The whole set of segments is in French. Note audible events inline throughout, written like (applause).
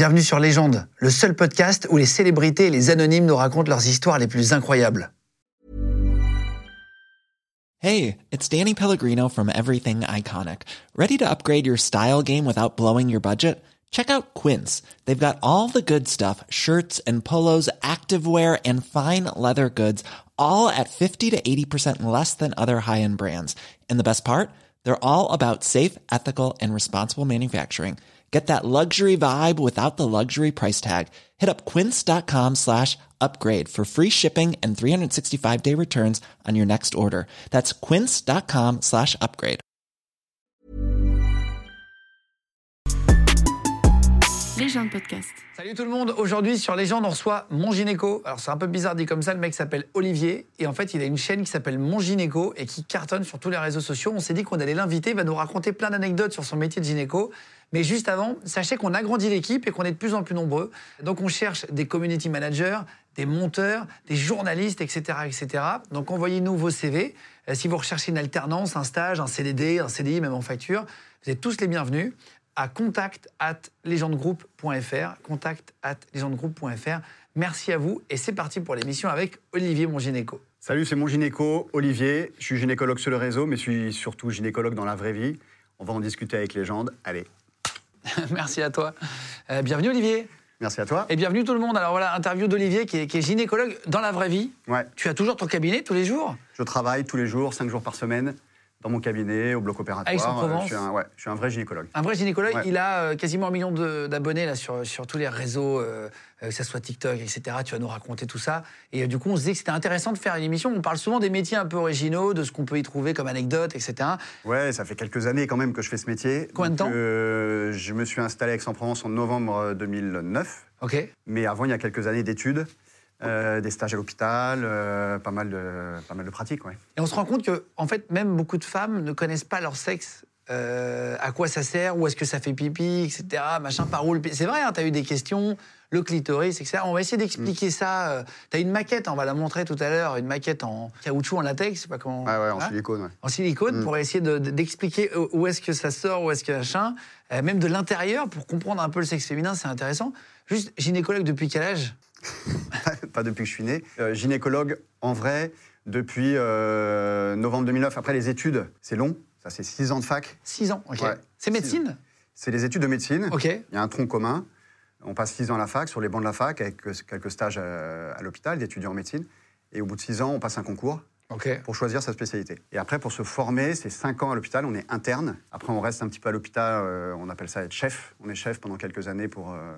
Bienvenue sur Légende, le seul podcast où les célébrités et les anonymes nous racontent leurs histoires les plus incroyables. Hey, it's Danny Pellegrino from Everything Iconic. Ready to upgrade your style game without blowing your budget? Check out Quince. They've got all the good stuff shirts and polos, activewear, and fine leather goods, all at 50 to 80% less than other high end brands. And the best part? They're all about safe, ethical, and responsible manufacturing. Get that luxury vibe without the luxury price tag. Hit up quince.com slash upgrade for free shipping and 365 day returns on your next order. That's quince.com slash upgrade. Légende podcast. Salut tout le monde, aujourd'hui sur Légende on reçoit Mon Gynéco. Alors c'est un peu bizarre dit comme ça, le mec s'appelle Olivier et en fait il a une chaîne qui s'appelle Mon Gynéco et qui cartonne sur tous les réseaux sociaux. On s'est dit qu'on allait l'inviter, il va nous raconter plein d'anecdotes sur son métier de gynéco. Mais juste avant, sachez qu'on agrandit l'équipe et qu'on est de plus en plus nombreux. Donc on cherche des community managers, des monteurs, des journalistes, etc. etc. Donc envoyez-nous vos CV. Euh, si vous recherchez une alternance, un stage, un CDD, un CDI, même en facture, vous êtes tous les bienvenus à contact at. Merci à vous et c'est parti pour l'émission avec Olivier mon gynéco. Salut, c'est mon gynéco, Olivier. Je suis gynécologue sur le réseau, mais je suis surtout gynécologue dans la vraie vie. On va en discuter avec Légende. Allez, (laughs) Merci à toi. Euh, bienvenue Olivier. merci à toi. Et bienvenue tout le monde. Alors voilà, interview d'Olivier qui est, qui est gynécologue dans la vraie vie. Ouais, Tu as toujours ton cabinet tous les jours? Je travaille tous les jours, 5 jours par semaine, dans mon cabinet, au bloc opératoire. Aix-en-Provence. Euh, je, suis un, ouais, je suis un vrai gynécologue. Un vrai gynécologue, Ouais. il a euh, quasiment un million d'abonnés là sur, sur tous les réseaux, euh, que ce soit TikTok, etc. Tu vas nous raconter tout ça. Et euh, du coup, on se disait que c'était intéressant de faire une émission. On parle souvent des métiers un peu originaux, de ce qu'on peut y trouver comme anecdote, etc. Ouais, ça fait quelques années quand même que je fais ce métier. Combien de temps Je me suis installé à Aix-en-Provence en novembre 2009. Ok Mais avant, il y a quelques années d'études, euh, des stages à l'hôpital, euh, pas, mal de, pas mal de pratiques, ouais. Et on se rend compte que, en fait, même beaucoup de femmes ne connaissent pas leur sexe. Euh, à quoi ça sert, où est-ce que ça fait pipi, etc. Machin, par où le C'est vrai, tu as eu des questions, le clitoris, etc. On va essayer d'expliquer Mm. ça. tu as une maquette, on va la montrer tout à l'heure, une maquette en caoutchouc, en latex, je sais pas comment. Ah ouais, en Hein silicone, ouais. en silicone Mm. pour essayer de- de- d'expliquer où- où est-ce que ça sort, où est-ce que machin, Euh, même de l'intérieur pour comprendre un peu le sexe féminin, c'est intéressant. Juste gynécologue depuis quel âge? Pas depuis que je suis né. Euh, gynécologue, en vrai, depuis euh, novembre 2009. Après les études, c'est long. Ça, c'est 6 ans de fac. 6 ans, ok. Ouais. C'est médecine? C'est les études de médecine. Ok. Il y a un tronc commun. On passe 6 ans à la fac, sur les bancs de la fac, avec euh, quelques stages à, à l'hôpital d'étudiants en médecine. Et au bout de 6 ans, on passe un concours pour choisir sa spécialité. Et après, pour se former, c'est 5 ans à l'hôpital, on est interne. Après, on reste un petit peu à l'hôpital, euh, on appelle ça être chef. On est chef pendant quelques années pour euh,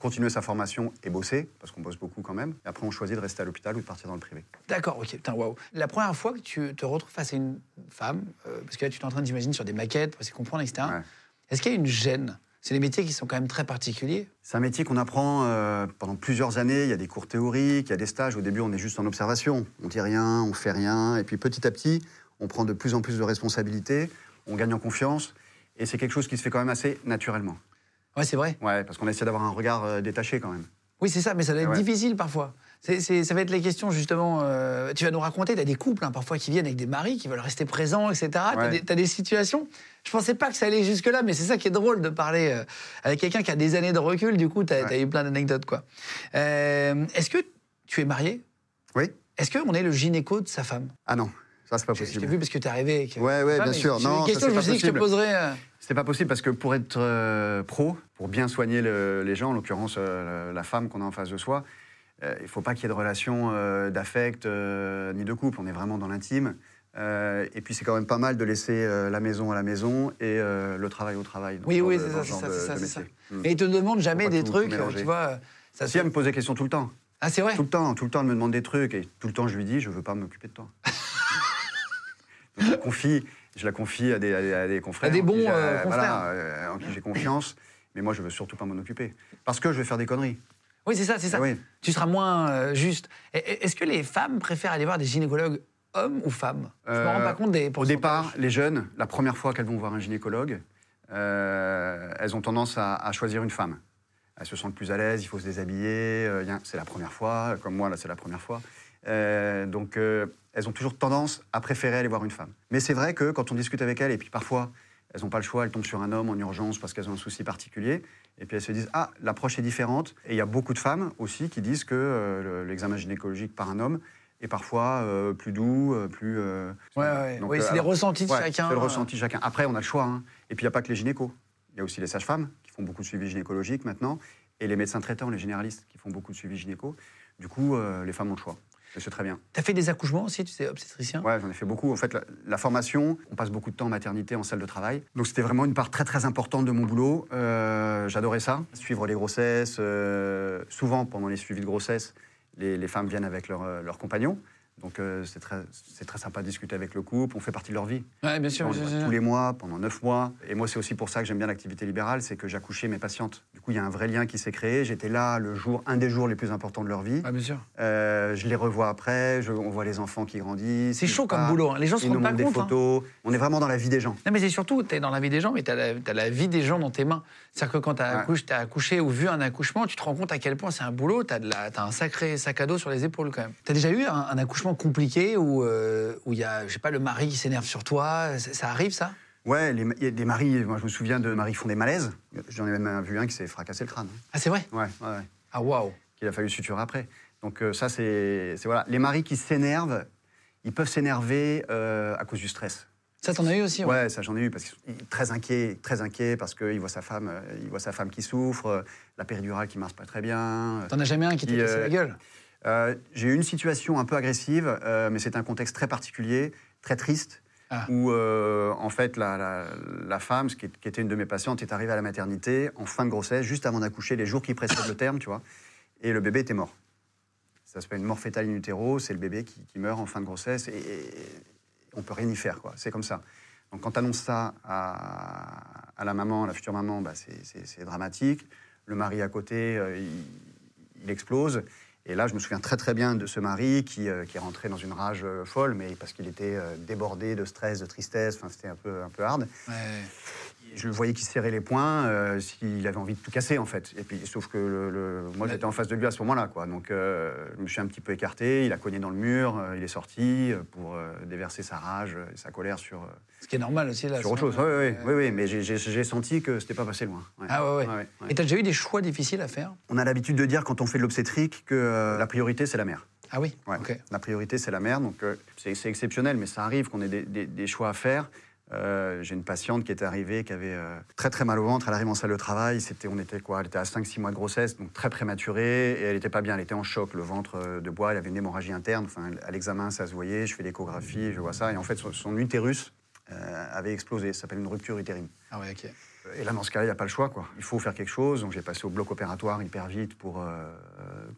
continuer sa formation et bosser, parce qu'on bosse beaucoup quand même. Et après, on choisit de rester à l'hôpital ou de partir dans le privé. D'accord, ok, putain, waouh. La première fois que tu te retrouves face à une femme, euh, parce que là tu es en train d'imaginer sur des maquettes, pour essayer de comprendre, etc. Ouais. Est-ce qu'il y a une gêne? C'est des métiers qui sont quand même très particuliers. C'est un métier qu'on apprend euh, pendant plusieurs années. Il y a des cours théoriques, il y a des stages. Au début, on est juste en observation. On dit rien, on fait rien. Et puis petit à petit, on prend de plus en plus de responsabilités, on gagne en confiance. Et c'est quelque chose qui se fait quand même assez naturellement. Ouais, c'est vrai. Ouais, parce qu'on essaie d'avoir un regard euh, détaché quand même. Oui, c'est ça, mais ça doit être Ouais. difficile parfois. C'est- ça va être les questions justement. euh, tu vas nous raconter, tu as des couples hein, parfois qui viennent avec des maris qui veulent rester présents, etc. Tu as, Ouais. des situations. Je pensais pas que ça allait jusque-là, mais c'est ça qui est drôle de parler euh, avec quelqu'un qui a des années de recul. Du coup, tu as, Ouais. eu plein d'anecdotes. quoi. Est-ce que tu es marié? Oui Est-ce qu'on est le gynéco de sa femme? Ah non, ça, c'est pas Je je t'ai possible. vu parce que tu es arrivé avec. Ouais, ouais, ta bien sûr. Non, une question je me pas suis dit que je te possible. poserais. C'est pas possible parce que pour être euh, pro, pour bien soigner le- les gens, en l'occurrence euh, la, femme qu'on a en face de soi, euh, il faut pas qu'il y ait de relation d'affect ni de couple. On est vraiment dans l'intime. Et puis c'est quand même pas mal de laisser la maison à la maison et le travail au travail. Oui, oui, c'est ça, ce c'est ça. Mais ils te demandent jamais des tout- trucs, tout tu vois. Ça Si se- elle me pose des questions tout le temps, Ah, c'est vrai tout le temps, tout le temps, elle me demande des trucs et tout le temps je lui dis je veux pas m'occuper de toi. (laughs) Donc, je, confie, je la confie à des, à des, à des confrères. À des qui bons, euh, voilà, confrères. euh, en qui j'ai confiance, mais moi je veux surtout pas m'en occuper parce que je vais faire des conneries. Oui, c'est ça, c'est ça. Ah oui. Tu seras moins euh, juste. Est-ce que les femmes préfèrent aller voir des gynécologues hommes ou femmes? Je me Euh, rends pas compte des Au départ, les jeunes, la première fois qu'elles vont voir un gynécologue, euh, elles ont tendance à, à choisir une femme. Elles se sentent plus à l'aise, il faut se déshabiller, c'est la première fois, comme moi, là, c'est la première fois. Donc, elles ont toujours tendance à préférer aller voir une femme. Mais c'est vrai que quand on discute avec elles, et puis parfois, elles n'ont pas le choix, elles tombent sur un homme en urgence parce qu'elles ont un souci particulier, Et puis elles se disent ah l'approche est différente. Et il y a beaucoup de femmes aussi qui disent que euh, le- l'examen gynécologique par un homme est parfois euh, plus doux, euh, plus. euh, Ouais, ouais. donc, oui, c'est les alors, ressentis de ouais, chacun. C'est le ressenti de chacun. Après, on a le choix. hein. Et puis, il n'y a pas que les gynécos. Il y a aussi les sages-femmes qui font beaucoup de suivi gynécologique maintenant. Et les médecins traitants, les généralistes qui font beaucoup de suivi gynéco. Du coup, les femmes ont le choix. Et c'est très bien. T'as fait des accouchements aussi, tu sais, obstétricien? Ouais, j'en ai fait beaucoup. En fait, la, la formation, on passe beaucoup de temps en maternité, en salle de travail. Donc, c'était vraiment une part très, très importante de mon boulot. Euh, J'adorais ça. Suivre les grossesses. euh, souvent, pendant les suivis de grossesse, les, les femmes viennent avec leurs euh, leurs compagnons. Donc, euh, c'est très, très sympa de discuter avec le couple. On fait partie de leur vie. Ouais, bien sûr. On bien sûr, tous les mois, pendant neuf mois. Et moi, c'est aussi pour ça que j'aime bien l'activité libérale, c'est que j'accouchais mes patientes. Du coup, il y a un vrai lien qui s'est créé. J'étais là le jour, un des jours les plus importants de leur vie. Ouais, bien sûr. Euh, je les revois après, je- on voit les enfants qui grandissent. C'est chaud comme boulot. hein. Les gens se rendent pas montrent des compte. hein. photos. On est vraiment dans la vie des gens. Non, mais c'est surtout, tu es dans la vie des gens, mais tu as, la vie des gens dans tes mains. C'est-à-dire que quand tu as, Ouais. accouché ou vu un accouchement, tu te rends compte à quel point c'est un boulot, tu as, un sacré sac à dos sur les épaules quand même. Tu as déjà eu un, un accouchement compliqué où euh, où il y a, je sais pas, le mari qui s'énerve sur toi ça, ça arrive ça? Ouais, les- il y a des maris, moi je me souviens de maris qui font des malaises. J'en ai même vu un qui s'est fracassé le crâne. Ah, c'est vrai? Ouais, ouais, ouais. Ah, waouh Qu'il a fallu suturer après. Donc euh, ça, c'est c'est- voilà. Les maris qui s'énervent, ils peuvent s'énerver euh, à cause du stress. Ça, t'en as eu aussi Ouais, ça j'en ai eu parce qu'ils sont très inquiets, très inquiets parce qu'il voit sa femme, il voit sa femme qui souffre, la péridurale qui marche pas très bien. T'en as jamais un qui t'a cassé euh, la gueule? Euh, J'ai eu une situation un peu agressive, euh, mais c'est un contexte très particulier, très triste, Ah. où euh, en fait la, la- la femme, ce qui, est- qui était une de mes patientes, est arrivée à la maternité en fin de grossesse, juste avant d'accoucher, les jours qui précèdent le terme, tu vois, et le bébé était mort. Ça s'appelle une mort fétale in utero, c'est le bébé qui, qui meurt en fin de grossesse et, et on peut rien y faire, quoi. C'est comme ça. Donc quand tu annonces ça à, à la maman, à la future maman, bah, c'est- dramatique. Le mari à côté, il, il explose. Et là, je me souviens très très bien de ce mari qui, euh, est rentré dans une rage euh, folle, mais parce qu'il était euh, débordé de stress, de tristesse, c'était un peu, hard. Je le voyais qu'il serrait les poings, euh, s'il avait envie de tout casser en fait. Et puis, sauf que le, le- moi j'étais en face de lui à ce moment-là, quoi. Donc euh, je me suis un petit peu écarté, il a cogné dans le mur, euh, il est sorti euh, pour déverser sa rage et sa colère sur, Ce qui est normal aussi là. sur autre chose. Oui, oui, oui, mais j'ai- senti que c'était pas passé loin. Ouais. Ah ouais, ouais. Ouais, ouais. Et t'as déjà eu des choix difficiles à faire? On a l'habitude de dire quand on fait de l'obstétrique que la priorité c'est la mère. Ah oui. La priorité, c'est la mère. Donc, c'est c'est exceptionnel, mais ça arrive qu'on ait des, des- des choix à faire. Euh, J'ai une patiente qui était arrivée, qui avait euh, très très mal au ventre. Elle arrive en salle de travail. C'était, on était quoi? Elle était à 5-6 mois de grossesse, donc très prématurée. Et elle n'était pas bien. Elle était en choc. Le ventre euh, de bois, elle avait une hémorragie interne. Enfin, à l'examen, ça se voyait. Je fais l'échographie, je vois ça. Et en fait, son, utérus avait explosé. Ça s'appelle une rupture utérine. Ah ouais, ok. Et là, dans ce cas-là, il n'y a pas le choix. Quoi. Il faut faire quelque chose. Donc, j'ai passé au bloc opératoire hyper vite pour, euh,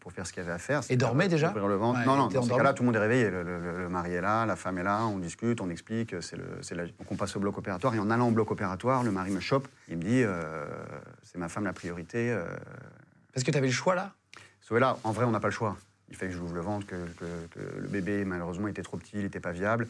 pour faire ce qu'il y avait à faire. Et dormait déjà Ouvrir le ventre. Ouais, Non, non, dans ce cas-là, tout le monde est réveillé. Le, le- le- le mari est là, la femme est là, on discute, on explique. C'est la- Donc, on passe au bloc opératoire. Et en allant au bloc opératoire, le mari me chope. Il me dit euh, C'est ma femme la priorité. euh, Parce que t'avais le choix là? Sauf là, en vrai, on n'a pas le choix. Il fallait que je ouvre le ventre, que, que- que le bébé, malheureusement, était trop petit, il n'était pas viable.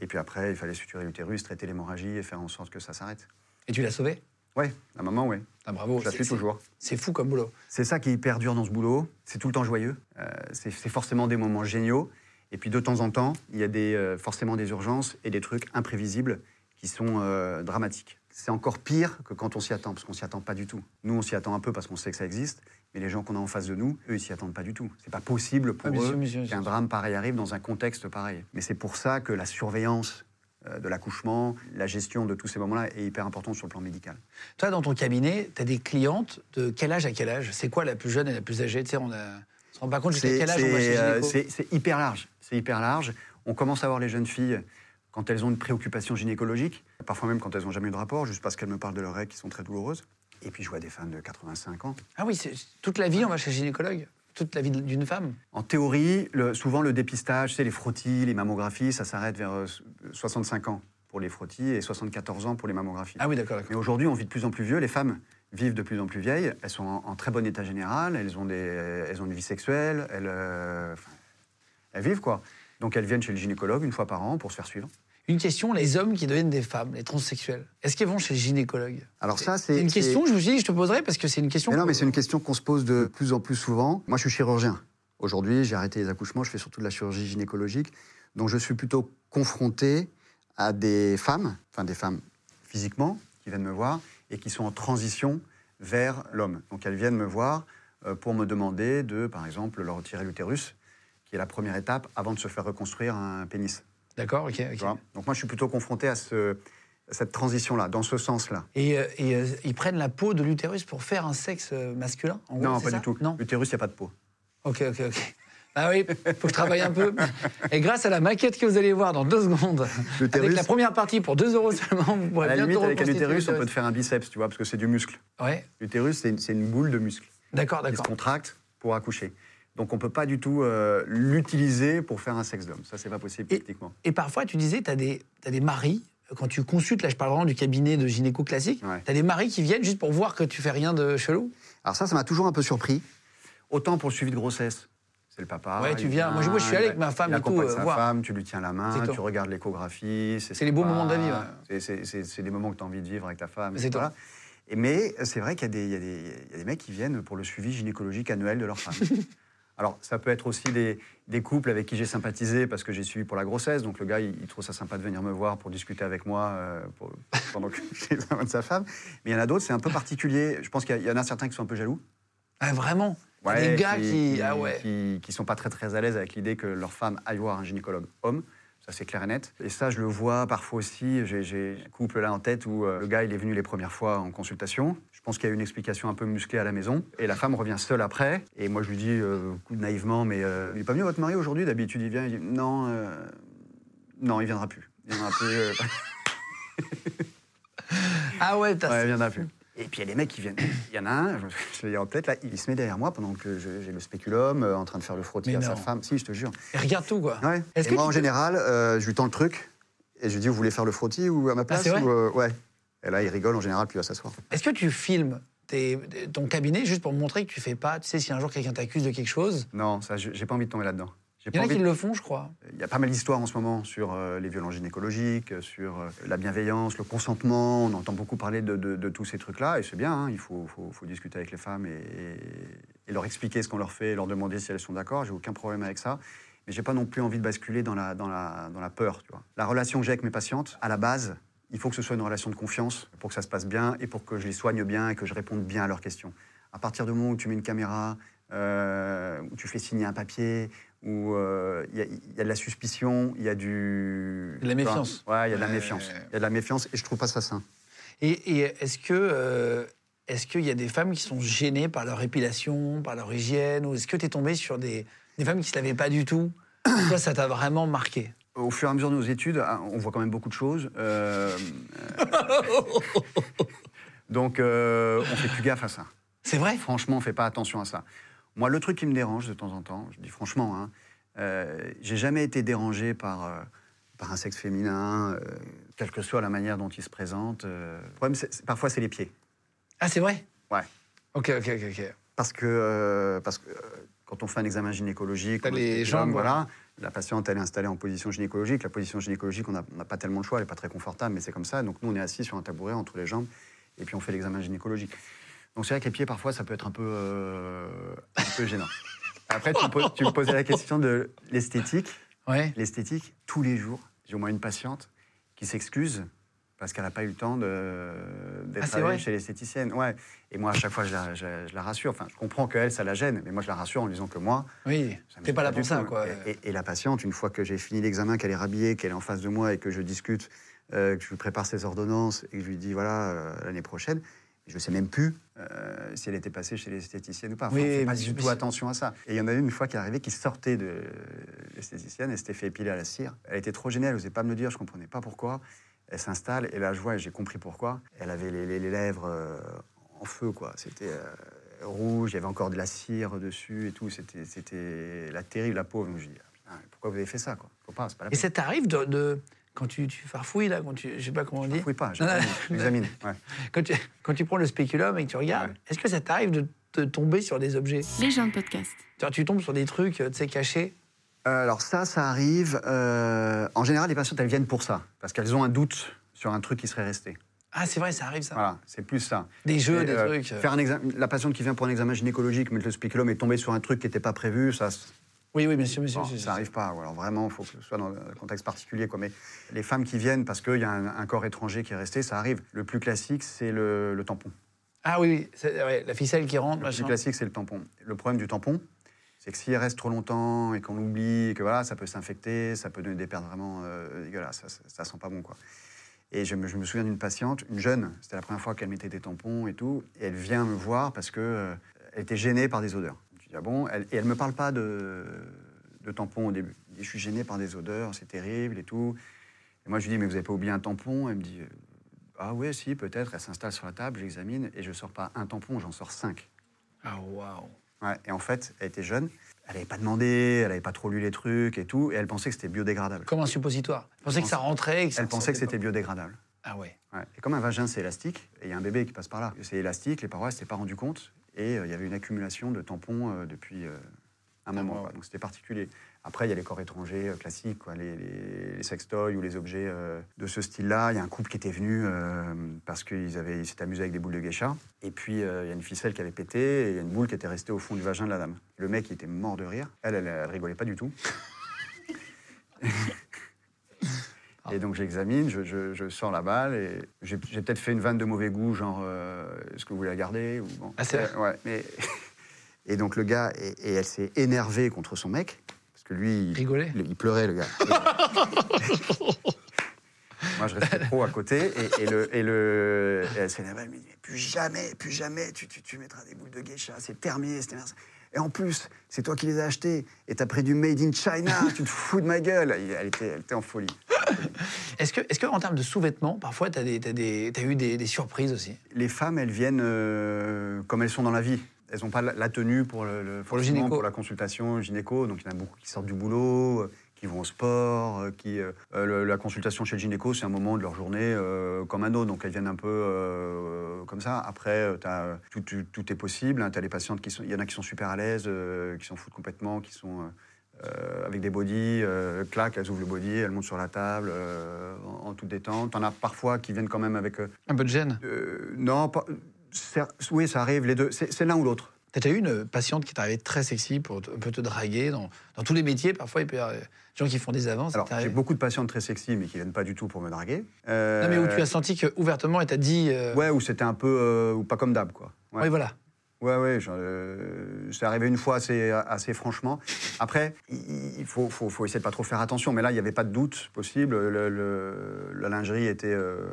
Et puis après, il fallait suturer l'utérus, traiter l'hémorragie et faire en sorte que ça s'arrête. Et tu l'as sauvé? Ouais, la maman, ouais. Ah bravo. Je la suis toujours. C'est fou comme boulot. C'est ça qui est hyper dur dans ce boulot. C'est tout le temps joyeux. Euh, c'est c'est forcément des moments géniaux. Et puis de temps en temps, il y a des, euh, forcément des urgences et des trucs imprévisibles qui sont euh, dramatiques. C'est encore pire que quand on s'y attend, parce qu'on s'y attend pas du tout. Nous, on s'y attend un peu parce qu'on sait que ça existe, mais les gens qu'on a en face de nous, eux, ils s'y attendent pas du tout. C'est pas possible pour Ah, eux qu'un drame pareil arrive dans un contexte pareil. Mais c'est pour ça que la surveillance euh, de l'accouchement, la gestion de tous ces moments-là est hyper importante sur le plan médical. Toi, dans ton cabinet, tu as des clientes de quel âge à quel âge? C'est quoi la plus jeune et la plus âgée? Tu sais, on, a... on se rend pas compte jusqu'à quel âge on va chez euh, c'est- c'est hyper large. C'est hyper large. On commence à voir les jeunes filles quand elles ont une préoccupation gynécologique, parfois même quand elles n'ont jamais eu de rapport, juste parce qu'elles me parlent de leurs règles qui sont très douloureuses. Et puis je vois des femmes de 85 ans. Ah oui, c'est toute la vie, on va chez le gynécologue Toute la vie d'une femme En théorie, le- souvent le dépistage, c'est les frottis, les mammographies, ça s'arrête vers euh, 65 ans pour les frottis et 74 ans pour les mammographies. Ah oui, d'accord, Mais aujourd'hui, on vit de plus en plus vieux. Les femmes vivent de plus en plus vieilles. Elles sont en, en très bon état général. Elles ont, des, elles ont une vie sexuelle. Elles, euh, elles vivent, quoi. Donc, elles viennent chez le gynécologue une fois par an pour se faire suivre. Une question, les hommes qui deviennent des femmes, les transsexuels, est-ce qu'ils vont chez le gynécologue? Alors ça, C'est une question, je me suis dit, je te poserai parce que c'est une question. Mais non, mais c'est une question qu'on se pose de plus en plus souvent. Moi, je suis chirurgien. Aujourd'hui, j'ai arrêté les accouchements. Je fais surtout de la chirurgie gynécologique. Donc, je suis plutôt confronté à des femmes, enfin des femmes physiquement, qui viennent me voir et qui sont en transition vers l'homme. Donc elles viennent me voir euh, pour me demander de, par exemple, leur retirer l'utérus, qui est la première étape avant de se faire reconstruire un pénis. D'accord, ok. tu ok. vois? Donc moi, je suis plutôt confronté à, ce- à cette transition-là, dans ce sens-là. Et, euh, et, euh, ils prennent la peau de l'utérus pour faire un sexe euh, masculin en non, pas ça du tout. Non. L'utérus, il n'y a pas de peau. Ok, ok, ok. Ah oui, faut que je travaille un peu. Et grâce à la maquette que vous allez voir dans deux secondes, avec la première partie pour 2 euros seulement, vous À pourrez la bientôt limite, avec un utérus, on peut te faire un biceps, tu vois, parce que c'est du muscle. Ouais, L'utérus, c'est une, boule de muscle d'accord, qui se d'accord. contracte pour accoucher. Donc on ne peut pas du tout euh, l'utiliser pour faire un sexe d'homme. Ça, c'est pas possible Et- techniquement. Et parfois, tu disais, tu as, des t'as des maris, quand tu consultes, là je parle vraiment du cabinet de gynéco classique, Ouais. tu as des maris qui viennent juste pour voir que tu fais rien de chelou? Alors ça, ça m'a toujours un peu surpris. Autant pour le suivi de grossesse. C'est le papa. Ouais, tu viens. Moi, je- moi, je suis allé avec ma femme il et tout, accompagne euh, sa voir. femme, tu lui tiens la main, tu regardes l'échographie. C'est les beaux moments de la vie, ouais. C'est- des moments que tu as envie de vivre avec ta femme. C'est etc. Et mais c'est vrai qu'il y, y a des mecs qui viennent pour le suivi gynécologique annuel de leur femme. (laughs) Alors, ça peut être aussi des, des couples avec qui j'ai sympathisé parce que j'ai suivi pour la grossesse. Donc, le gars, il, il trouve ça sympa de venir me voir pour discuter avec moi euh, pour- (laughs) pendant que j'ai l'examen de sa femme. Mais il y en a d'autres, c'est un peu particulier. Je pense qu'il y, en a certains qui sont un peu jaloux. Ah, Vraiment? Ouais, Des gars qui. ah ouais. qui, qui sont pas très très à l'aise avec l'idée que leur femme aille voir un gynécologue homme. Ça, c'est clair et net. Et ça, je le vois parfois aussi. J'ai j'ai un couple là en tête où euh, le gars, il est venu les premières fois en consultation. Pense qu'il y a eu une explication un peu musclée à la maison. Et la femme revient seule après. Et moi, je lui dis euh, naïvement, mais euh, il est pas venu votre mari aujourd'hui D'habitude, il vient. Il dit non, euh, non, il viendra plus. Il viendra plus. euh, (laughs) Ah ouais, t'as- Ouais, il viendra plus. Et puis il y a des mecs qui viennent. Il y en a un, je, l'ai en tête là, il se met derrière moi pendant que j'ai le spéculum euh, en train de faire le frottis Mais à sa femme. Si, je te jure. Et regarde tout, quoi. Ouais. Et que moi, tu en peux- général, euh, je lui tends le truc et je lui dis Vous voulez faire le frottis ou à ma place c'est vrai ou, euh, Ouais. Et là, il rigole en général, puis il va s'asseoir. Est-ce que tu filmes tes- ton cabinet juste pour montrer que tu fais pas, tu sais, si un jour quelqu'un t'accuse de quelque chose? Non, ça, j'ai pas envie de tomber là-dedans. Il y en a qui envie- le font, je crois. Il y a pas mal d'histoires en ce moment sur euh, les violences gynécologiques, euh, sur euh, la bienveillance, le consentement. On entend beaucoup parler de, de- de tous ces trucs-là, et c'est bien. hein, il faut, faut- faut discuter avec les femmes et, et- et leur expliquer ce qu'on leur fait, et leur demander si elles sont d'accord. J'ai aucun problème avec ça. Mais j'ai pas non plus envie de basculer dans la, dans la, dans la peur. Tu vois. La relation que j'ai avec mes patientes, à la base, il faut que ce soit une relation de confiance pour que ça se passe bien et pour que je les soigne bien et que je réponde bien à leurs questions. À partir du moment où tu mets une caméra, euh, où tu fais signer un papier, où euh, il y, a- il y a de la suspicion, il y a du... De la méfiance. Ouais, il y a de la méfiance. Il y a de la méfiance et je trouve pas ça sain. Et, et est-ce que euh, est-ce qu'il y a des femmes qui sont gênées par leur épilation, par leur hygiène, ou est-ce que tu es tombé sur des, des femmes qui ne se lavaient pas du tout? Toi, ça t'a vraiment marqué? Au fur et à mesure de nos études, ah, on voit quand même beaucoup de choses. euh, (laughs) donc, euh, on fait plus gaffe à ça. C'est vrai? Franchement, on fait pas attention à ça. Moi, le truc qui me dérange de temps en temps, je dis franchement, hein, euh, j'ai jamais été dérangé par, par un sexe féminin, quelle que soit la manière dont il se présente. Le problème, parfois, c'est les pieds. Ah, c'est vrai? Ouais. Ok, ok, ok. Parce que, parce que quand on fait un examen gynécologique, on les jambes, voilà, la patiente elle est installée en position gynécologique. La position gynécologique, on n'a pas tellement le choix, elle n'est pas très confortable, mais c'est comme ça. Donc nous, on est assis sur un tabouret entre les jambes et puis on fait l'examen gynécologique. Donc c'est vrai que les pieds, parfois, ça peut être un peu, euh, un peu gênant. Après, tu me, poses- tu me posais la question de l'esthétique. Ouais. L'esthétique, tous les jours, j'ai au moins une patiente qui s'excuse parce qu'elle n'a pas eu le temps d'être Ah, chez l'esthéticienne. Ouais. Et moi, à chaque fois, je la, je- je la rassure. Enfin, je comprends qu'elle, ça la gêne, mais moi, je la rassure en lui disant que moi, Oui. T'es pas là pour ça, quoi. Et, et- et la patiente, une fois que j'ai fini l'examen, qu'elle est rhabillée, qu'elle est en face de moi et que je discute, euh, que je lui prépare ses ordonnances et que je lui dis, voilà, euh, l'année prochaine, je ne sais même plus euh, si elle était passée chez l'esthéticienne ou pas. Enfin, Oui, on fait pas du tout attention à ça. Et il y en a une, une fois qui est arrivée, qui sortait de l'esthéticienne, elle s'était fait épiler à la cire. Elle était trop gênée, elle n'osait pas me le dire, je ne comprenais pas pourquoi. Elle s'installe, et là, je vois, et j'ai compris pourquoi. Elle avait les, les- les lèvres euh, en feu, quoi. C'était euh, rouge, il y avait encore de la cire dessus et tout. C'était, c'était la terrible, la pauvre. Donc, je dis, ah, pourquoi vous avez fait ça, quoi? Faut pas, c'est pas la Et ça t'arrive de, de- quand tu, tu farfouilles là, quand tu, je sais pas comment on dit. Fouille pas, (laughs) j'examine. Ouais. Quand tu, quand tu prends le spéculum et que tu regardes, Ouais. est-ce que ça t'arrive de, de tomber sur des objets? Les gens de podcast. Tu tu tombes sur des trucs, euh, tu sais, cachés. Euh, Alors ça, ça arrive. euh, en général, les patientes, elles viennent pour ça, parce qu'elles ont un doute sur un truc qui serait resté. Ah, c'est vrai, ça arrive ça. Voilà, c'est plus ça. Des jeux, Et, des euh, trucs. euh. Faire un examen, la patiente qui vient pour un examen gynécologique, mettre le spéculum et tomber sur un truc qui n'était pas prévu, ça, Oui, oui, monsieur, monsieur. bon, ça n'arrive pas. ou Alors vraiment, il faut que ce soit dans un contexte particulier. Quoi. Mais les femmes qui viennent parce qu'il y a un, un corps étranger qui est resté, ça arrive. Le plus classique, c'est le, le tampon. Ah oui, oui, c'est- ouais, la ficelle qui rentre, Le plus classique, c'est le tampon. Le problème du tampon, c'est que s'il reste trop longtemps et qu'on l'oublie, que voilà, ça peut s'infecter, ça peut donner des pertes vraiment euh, dégueulasses. Ça, ça, sent pas bon, quoi. Et je me, souviens d'une patiente, une jeune, c'était la première fois qu'elle mettait des tampons et tout, et elle vient me voir parce que euh, elle était gênée par des odeurs. Je dis ah bon, elle, et elle me parle pas de, de tampons au début. Je suis gênée par des odeurs, c'est terrible et tout. Et moi je lui dis mais vous avez pas oublié un tampon? Elle me dit ah ouais si peut-être. Elle s'installe sur la table, j'examine et je sors pas un tampon, j'en sors cinq. Ah waouh. Ouais, et en fait, elle était jeune, elle n'avait pas demandé, elle n'avait pas trop lu les trucs et tout, et elle pensait que c'était biodégradable. Comme un suppositoire. Je pensais que ça rentrait. et que ça Elle pensait que c'était biodégradable. Ah ouais. Ouais. Et comme un vagin, c'est élastique, et il y a un bébé qui passe par là. C'est élastique, les parois ne s'étaient pas rendu compte, et euh, il y avait une accumulation de tampons euh, depuis euh, un moment. quoi. Donc c'était particulier. Après, il y a les corps étrangers euh, classiques, quoi, les, les- les sextoys ou les objets euh, de ce style-là. Il y a un couple qui était venu euh, parce qu'ils avaient- ils s'étaient amusés avec des boules de geisha. Et puis, euh, il y a une ficelle qui avait pété, et il y a une boule qui était restée au fond du vagin de la dame. Le mec, il était mort de rire. Elle, elle, elle rigolait pas du tout. (laughs) Et donc j'examine, je, je- je sors la balle et j'ai peut-être fait une vanne de mauvais goût, genre euh, est-ce que vous voulez la garder ou bon. Ah, c'est vrai Ouais, mais (laughs) et donc le gars et, et elle s'est énervée contre son mec que lui il, Rigolait il- il pleurait le gars. (laughs) Moi je restais trop à côté et, et le, et le et elle me dit plus jamais, plus jamais tu, tu, tu mettras des boules de geisha, c'est terminé, c'est terminé. Et en plus, c'est toi qui les as achetées et t'as pris du made in China, (laughs) tu te fous de ma gueule. Elle était, elle était en folie. Est-ce que, est-ce que en termes de sous-vêtements, parfois, tu as, eu des, des surprises aussi? Les femmes, elles viennent euh, comme elles sont dans la vie. Elles n'ont pas la, tenue pour le, le- Pour le la consultation gynéco. Donc il y en a beaucoup qui sortent du boulot, euh, qui vont au sport, euh, qui euh, le- la consultation chez le gynéco, c'est un moment de leur journée euh, comme un autre. Donc elles viennent un peu euh, comme ça. Après, tout, tout- tout est possible. Tu as les patientes qui sont, il y en a qui sont super à l'aise, qui s'en foutent complètement, qui sont avec des bodys, euh, clac, elles ouvrent le body, elles montent sur la table en, en toute détente. T'en as parfois qui viennent quand même avec Un peu de gêne non, pas- oui, ça arrive, les deux. C'est l'un ou l'autre. T'as déjà eu une patiente qui t'arrivait très sexy pour te- un peu te draguer dans, dans tous les métiers Parfois, il peut y avoir des gens qui font des avances. Alors, j'ai beaucoup de patientes très sexy, mais qui viennent pas du tout pour me draguer. Euh, Non, mais où tu as senti que ouvertement, elle t'a dit. euh, Ouais, ou c'était un peu. euh, ou pas comme d'hab, quoi. Ouais. Oui, voilà. Ouais, ouais, euh, c'est arrivé une fois assez, assez franchement. Après, il faut, faut, faut essayer de pas trop faire attention, mais là, il n'y avait pas de doute possible. Le- le- la lingerie était euh,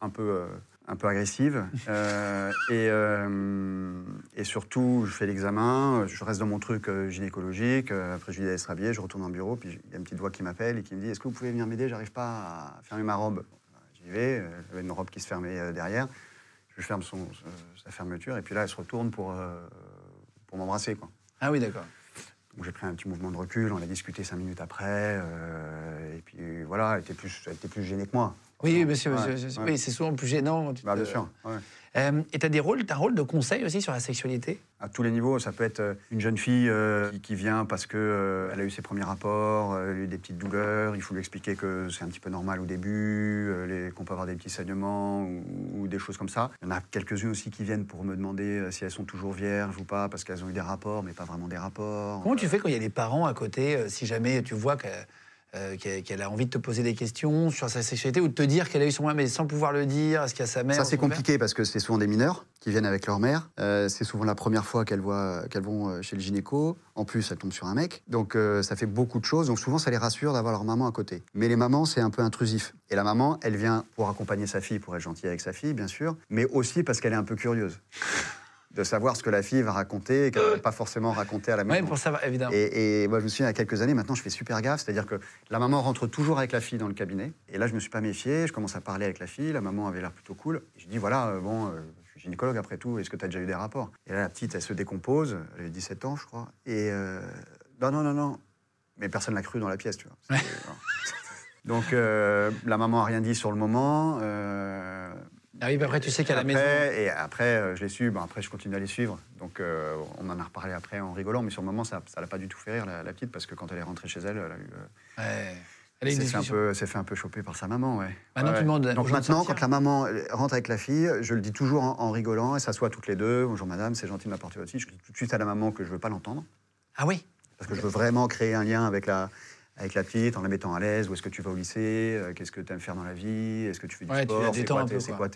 un peu. Un peu agressive. (laughs) Euh, et, euh, et surtout, je fais l'examen, je reste dans mon truc euh, gynécologique. Après, je lui dis d'aller se rhabiller, je retourne au bureau, puis il y a une petite voix qui m'appelle et qui me dit Est-ce que vous pouvez venir m'aider? J'arrive pas à fermer ma robe. J'y vais, j'avais une robe qui se fermait derrière. Je ferme son, sa fermeture, et puis là, elle se retourne pour, pour m'embrasser. quoi. Ah oui, d'accord. Donc j'ai pris un petit mouvement de recul, on a discuté cinq minutes après, euh, et puis voilà, elle était plus, elle était plus gênée que moi. Oui, Ouais, ouais. Oui, c'est souvent plus gênant. Bah, te- bien sûr. ouais. Euh, et tu as des rôles, t'as un rôle de conseil aussi sur la sexualité? À tous les niveaux, ça peut être euh, une jeune fille euh, qui, qui vient parce que euh, elle a eu ses premiers rapports, elle a eu des petites douleurs, il faut lui expliquer que c'est un petit peu normal au début, qu'on peut avoir des petits saignements ou, ou des choses comme ça. Il y en a quelques-unes aussi qui viennent pour me demander si elles sont toujours vierges ou pas, parce qu'elles ont eu des rapports, mais pas vraiment des rapports. Comment tu fais quand il y a des parents à côté, si jamais tu vois que, euh, qu'elle a envie de te poser des questions sur sa sexualité ou de te dire qu'elle a eu son moyen, mais sans pouvoir le dire Est-ce qu'il y a sa mère Ça, c'est père compliqué parce que c'est souvent des mineurs qui viennent avec leur mère. Euh, c'est souvent la première fois qu'elles voient qu'elles vont euh, chez le gynéco. En plus, elles tombent sur un mec. Donc, euh, ça fait beaucoup de choses. Donc, souvent, ça les rassure d'avoir leur maman à côté. Mais les mamans, c'est un peu intrusif. Et la maman, elle vient pour accompagner sa fille, pour être gentille avec sa fille, bien sûr, mais aussi parce qu'elle est un peu curieuse de savoir ce que la fille va raconter et qu'elle va pas forcément raconter à la Oui, maison. pour savoir, évidemment. Et, et moi, je me souviens, il y a quelques années, maintenant, je fais super gaffe. C'est-à-dire que la maman rentre toujours avec la fille dans le cabinet. Et là, je me suis pas méfié. Je commence à parler avec la fille. La maman avait l'air plutôt cool. Et je dis, voilà, euh, bon, euh, je suis gynécologue après tout. Est-ce que tu as déjà eu des rapports? Et là, la petite, elle se décompose. Elle avait 17 ans, je crois. Et euh, non, non, non, non. Mais personne l'a cru dans la pièce, tu vois. (laughs) Donc, la maman a rien dit sur le moment. Ah oui, après, tu sais qu'à la maison. Et après, euh, je l'ai su. Bon, après, je continue à les suivre. Donc, euh, on en a reparlé après en rigolant. Mais sur le moment, ça ne l'a pas du tout fait rire, la, la petite, parce que quand elle est rentrée chez elle, elle a eu. euh, Ouais. Elle s'est fait un peu, s'est fait un peu choper par sa maman, ouais. Maintenant, Ouais, tu ouais. demandes aux Donc gens de maintenant, quand la maman rentre avec la fille, je le dis toujours en, en rigolant. Elle s'assoit toutes les deux. Bonjour madame, c'est gentil de m'apporter votre fille. Je dis tout de suite à la maman que je veux pas l'entendre. Ah oui Parce que je veux vraiment créer un lien avec la, avec la petite en la mettant à l'aise. Où est-ce que tu vas au lycée Euh, Qu'est-ce que tu aimes faire dans la vie Est-ce que tu fais du Ouais, sport C'est quoi, quoi. quoi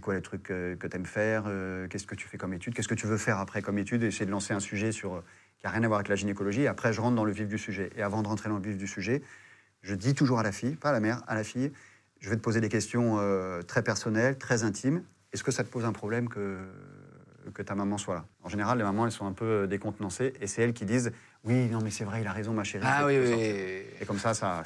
quoi les trucs euh, que tu aimes faire, euh, qu'est-ce que tu fais comme étude, qu'est-ce que tu veux faire après comme étude, essayer de lancer un sujet sur, qui n'a rien à voir avec la gynécologie. Et après, je rentre dans le vif du sujet. Et avant de rentrer dans le vif du sujet, je dis toujours à la fille, pas à la mère, à la fille, je vais te poser des questions euh, très personnelles, très intimes. Est-ce que ça te pose un problème que, que ta maman soit là? En général, les mamans, elles sont un peu décontenancées, et c'est elles qui disent Oui, non, mais c'est vrai, il a raison, ma chérie. Ah oui, oui. Et comme ça, ça.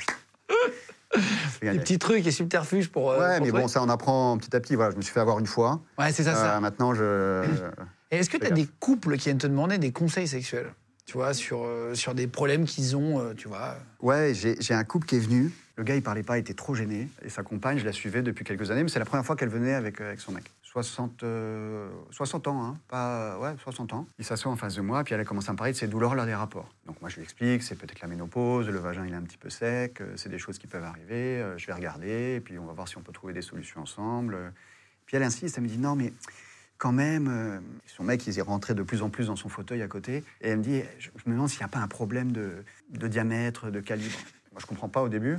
(laughs) Des petits trucs et subterfuges pour. euh, Ouais, pour mais trouver- bon, ça, on apprend petit à petit. Voilà, je me suis fait avoir une fois. Ouais, c'est ça, ça. Euh, maintenant, je. (clears throat) Et est-ce que tu as des couples qui viennent te demander des conseils sexuels Tu vois, sur, euh, sur des problèmes qu'ils ont, euh, tu vois? Ouais, j'ai un couple qui est venu. Le gars, il parlait pas, il était trop gêné. Et sa compagne, je la suivais depuis quelques années, mais c'est la première fois qu'elle venait avec, avec son mec. 60, euh, 60 ans, hein, pas, ouais, 60 ans. Il s'assoit en face de moi, puis elle a commencé à me parler de ses douleurs lors des rapports. Donc moi, je lui explique, c'est peut-être la ménopause, le vagin, il est un petit peu sec, euh, c'est des choses qui peuvent arriver, euh, je vais regarder, et puis on va voir si on peut trouver des solutions ensemble. Euh, Puis elle insiste, elle me dit, non, mais quand même, euh, son mec, il est rentré de plus en plus dans son fauteuil à côté. Et elle me dit, je me demande s'il n'y a pas un problème de, de diamètre, de calibre. Moi, je comprends pas au début.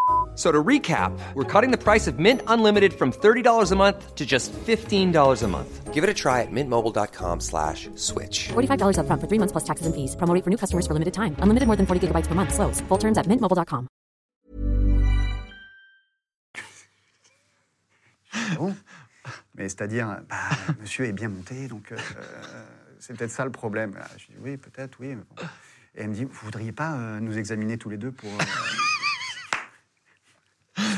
F- So to recap, we're cutting the price of Mint Unlimited from $30 a month to just $15 a month. Give it a try at mintmobile.com slash switch. $45 upfront for three months plus taxes and fees. Promo rate for new customers for limited time. Unlimited more than 40 gigabytes per month. Slows. Full terms at mintmobile.com. (laughs) Bon. Mais c'est-à-dire, bah, monsieur est bien monté, donc euh, c'est peut-être ça le problème. Ah, Je dis, oui, peut-être, oui. Et elle me dit, vous voudriez pas euh, nous examiner tous les deux pour, euh,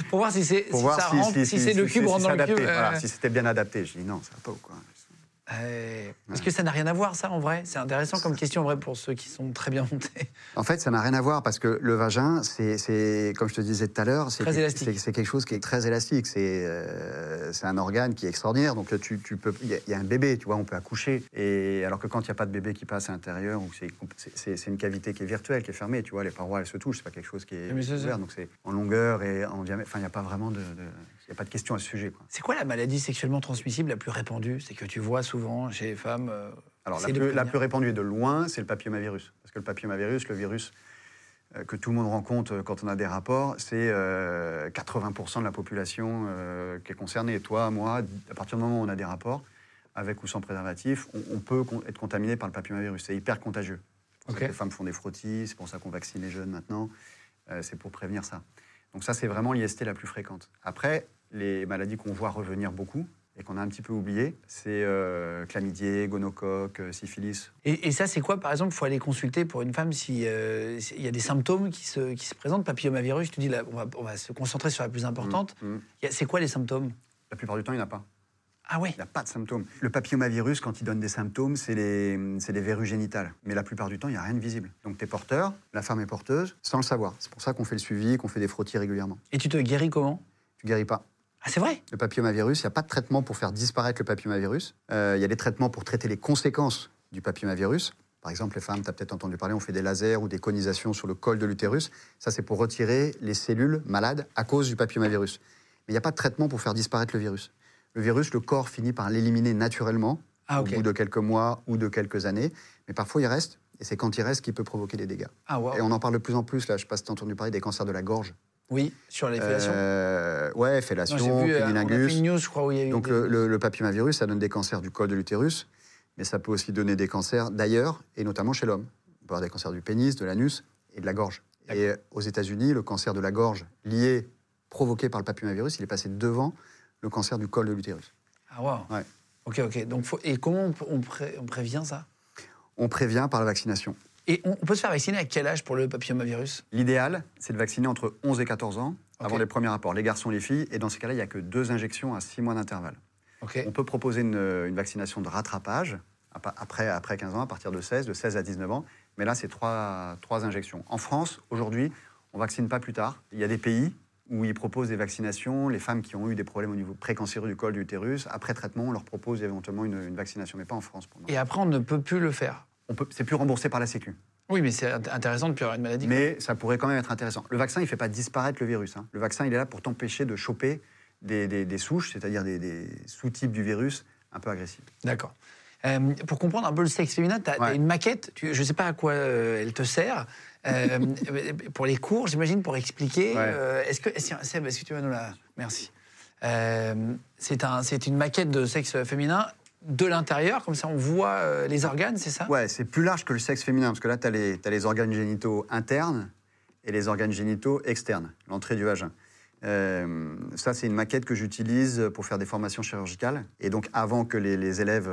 Pour voir si c'est si si, si, c'est le cube rentre dans le adapté, cube. voilà, euh, si c'était bien adapté. Je dis, non, ça va pas ou quoi Est-ce que ça n'a rien à voir, ça, en vrai C'est intéressant comme question, en vrai, pour ceux qui sont très bien montés. En fait, ça n'a rien à voir parce que le vagin, c'est, comme je te disais tout à l'heure, c'est, quelque chose qui est très élastique. C'est, euh, c'est un organe qui est extraordinaire. Donc tu, tu peux, il y, a- il y a un bébé, tu vois, on peut accoucher. Et alors que quand il n'y a pas de bébé qui passe à l'intérieur, c'est, une cavité qui est virtuelle, qui est fermée, tu vois, les parois elles se touchent, c'est pas quelque chose qui est ouvert. Donc c'est en longueur et en diamètre. Enfin, il n'y a pas vraiment de, de- il y a pas de question à ce sujet. C'est quoi la maladie sexuellement transmissible la plus répandue? C'est que tu vois souvent chez les femmes. euh, Alors, la plus, la plus répandue et de loin, c'est le papillomavirus. Parce que le papillomavirus, le virus euh, que tout le monde rencontre euh, quand on a des rapports, c'est euh, 80% de la population qui est concernée. Toi, moi, à partir du moment où on a des rapports, avec ou sans préservatif, on, on peut être contaminé par le papillomavirus. C'est hyper contagieux. Les femmes font des frottis, c'est pour ça qu'on vaccine les jeunes maintenant. C'est pour prévenir ça. Donc ça, c'est vraiment l'IST la plus fréquente. Après, les maladies qu'on voit revenir beaucoup et qu'on a un petit peu oubliées, c'est euh, chlamydier, gonocoque, euh, syphilis. Et, et ça, c'est quoi, par exemple Il faut aller consulter pour une femme s'il y a des symptômes qui se, qui se présentent? Papillomavirus, tu dis, là, on, va, on va se concentrer sur la plus importante. Mm, mm. Y a- C'est quoi les symptômes? La plupart du temps, il n'y en a pas. Ah ouais Il n'y a pas de symptômes. Le papillomavirus, quand il donne des symptômes, c'est les, c'est les verrues génitales. Mais la plupart du temps, il n'y a rien de visible. Donc tu es porteur, la femme est porteuse, sans le savoir. C'est pour ça qu'on fait le suivi, qu'on fait des frottis régulièrement. Et tu te guéris comment? Tu guéris pas. Ah, c'est vrai? Le papillomavirus, il n'y a pas de traitement pour faire disparaître le papillomavirus. Euh, Il y a des traitements pour traiter les conséquences du papillomavirus. Par exemple, les femmes, tu as peut-être entendu parler, on fait des lasers ou des conisations sur le col de l'utérus. Ça, c'est pour retirer les cellules malades à cause du papillomavirus. Mais il n'y a pas de traitement pour faire disparaître le virus. Le virus, le corps finit par l'éliminer naturellement Ah, ok. au bout de quelques mois ou de quelques années. Mais parfois, il reste. Et c'est quand il reste qu'il peut provoquer des dégâts. Ah, waouh. Et on en parle de plus en plus. Là, je ne sais pas si tu as entendu parler des cancers de la gorge. Oui, sur les fellations. Euh, ouais, fellation, vu, euh, je crois, où il y a eu. Donc des- le, le- le papillomavirus, ça donne des cancers du col de l'utérus, mais ça peut aussi donner des cancers d'ailleurs, et notamment chez l'homme. On peut avoir des cancers du pénis, de l'anus et de la gorge. Et aux États-Unis, le cancer de la gorge lié, provoqué par le papillomavirus, il est passé devant le cancer du col de l'utérus. Ah, waouh. Ouais. Ok, ok. Donc, faut- Et comment on, on pré- on prévient ça? On prévient par la vaccination. Et on, on peut se faire vacciner à quel âge pour le papillomavirus? L'idéal, c'est de vacciner entre 11 et 14 ans, avant les premiers rapports, les garçons et les filles, et dans ces cas-là, il n'y a que deux injections à 6 mois d'intervalle. On peut proposer une, une vaccination de rattrapage ap- après, après 15 ans, à partir de 16, de 16 à 19 ans. Mais là, c'est trois, trois injections. En France, aujourd'hui, on vaccine pas plus tard. Il y a des pays où ils proposent des vaccinations. Les femmes qui ont eu des problèmes au niveau précancéreux du col de l'utérus, après traitement, on leur propose éventuellement une, une vaccination, mais pas en France. Pour. Et après, on ne peut plus le faire. C'est plus remboursé par la Sécu. Oui, mais c'est int- intéressant de plus avoir une maladie. Mais ça pourrait quand même être intéressant. Le vaccin, il ne fait pas disparaître le virus. hein. Le vaccin, il est là pour t'empêcher de choper des, des- des souches, c'est-à-dire des, des sous-types du virus un peu agressifs. D'accord. Euh, pour comprendre un peu le sexe féminin, tu as, Ouais. une maquette, tu- je ne sais pas à quoi euh, elle te sert. Euh, pour les cours, j'imagine, pour expliquer. Ouais. euh, est-ce que, Seb, est-ce que tu vas nous la. Merci. Euh, c'est un, c'est une maquette de sexe féminin de l'intérieur, comme ça on voit les organes, c'est ça? Ouais, c'est plus large que le sexe féminin, parce que là, tu as, les organes génitaux internes et les organes génitaux externes, l'entrée du vagin. Euh, ça, c'est une maquette que j'utilise pour faire des formations chirurgicales. Et donc, avant que les, les élèves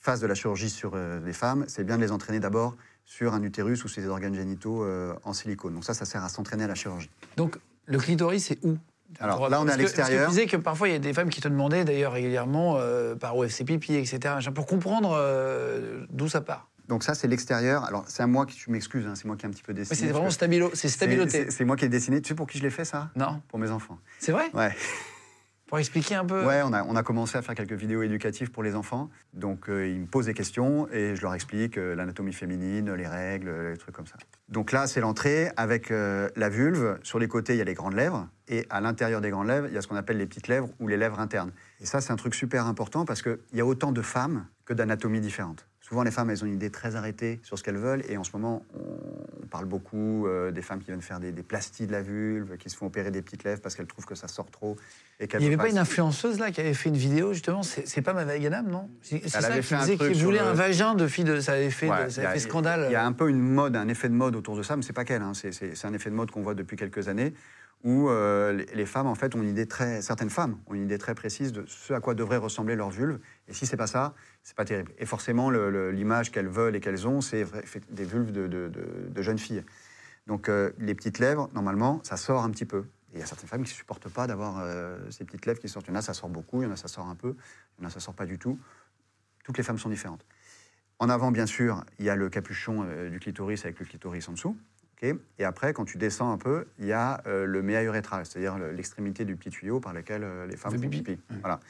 fassent de la chirurgie sur les femmes, c'est bien de les entraîner d'abord sur un utérus ou sur des organes génitaux euh, en silicone. Donc ça, ça sert à s'entraîner à la chirurgie. Donc le clitoris, c'est où? Alors, là, on est à l'extérieur. Tu disais que parfois, il y a des femmes qui te demandaient, d'ailleurs régulièrement, euh, par OFC pipi, etc., pour comprendre euh, d'où ça part. Donc ça, c'est l'extérieur. Alors, c'est à moi qui, tu m'excuses, hein, c'est moi qui ai un petit peu Mais dessiné. c'est parce vraiment stabilo, c'est c'est- stabiloté. c'est- C'est moi qui ai dessiné. Tu sais pour qui je l'ai fait, ça? Non Pour mes enfants. C'est vrai? Ouais. Pour expliquer un peu Ouais, on a, on a commencé à faire quelques vidéos éducatives pour les enfants. Donc, euh, ils me posent des questions et je leur explique euh, l'anatomie féminine, les règles, euh, les trucs comme ça. Donc là, c'est l'entrée avec la vulve. Sur les côtés, il y a les grandes lèvres. Et à l'intérieur des grandes lèvres, il y a ce qu'on appelle les petites lèvres ou les lèvres internes. Et ça, c'est un truc super important parce qu'il y a autant de femmes que d'anatomies différentes. Souvent, les femmes, elles ont une idée très arrêtée sur ce qu'elles veulent. Et en ce moment, on, parle beaucoup euh, des femmes qui viennent faire des, des plasties de la vulve, qui se font opérer des petites lèvres parce qu'elles trouvent que ça sort trop. Et Il n'y avait peuvent pas une pas influenceuse là qui avait fait une vidéo justement? C'est pas ma Vaganam, non? C'est ça avait qui fait disait qu'il voulait le- un vagin de fille de. Ça avait fait, Ouais, de- ça il y a- fait scandale. Il y a un peu une mode, un effet de mode autour de ça, mais c'est pas qu'elle. hein, c'est un effet de mode qu'on voit depuis quelques années, où euh, les, femmes, en fait, ont une idée très, certaines femmes ont une idée très précise de ce à quoi devrait ressembler leur vulve. Et si c'est pas ça, c'est pas terrible. Et forcément, l'image qu'elles veulent et qu'elles ont, c'est des vulves de, jeunes filles. Donc euh, les petites lèvres, normalement, ça sort un petit peu. Il y a certaines femmes qui ne supportent pas d'avoir euh, ces petites lèvres qui sortent. Il y en a, ça sort beaucoup, il y en a, ça sort un peu, il y en a, ça sort pas du tout. Toutes les femmes sont différentes. En avant, bien sûr, il y a le capuchon du clitoris avec le clitoris en dessous. Et après, quand tu descends un peu, il y a euh, le méa urétral, c'est-à-dire le- l'extrémité du petit tuyau par lequel euh, les femmes font pipi. pipi. Voilà.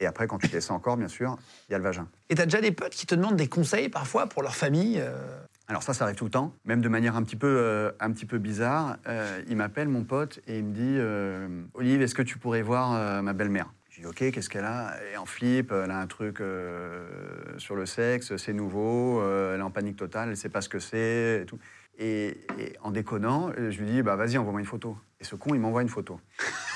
Et après, quand tu descends encore, bien sûr, il y a le vagin. Et t'as déjà des potes qui te demandent des conseils parfois pour leur famille euh, Alors ça, ça arrive tout le temps, même de manière un petit peu, un petit peu bizarre. Il m'appelle, mon pote, et il me dit Olive, est-ce que tu pourrais voir ma belle-mère? Je dis Ok, qu'est-ce qu'elle a? Elle est en flip, elle a un truc euh, sur le sexe, c'est nouveau, euh, elle est en panique totale, elle ne sait pas ce que c'est. Et, tout. Et, et en déconnant, euh, je lui dis bah, Vas-y, envoie-moi une photo. Et ce con, il m'envoie une photo. (laughs)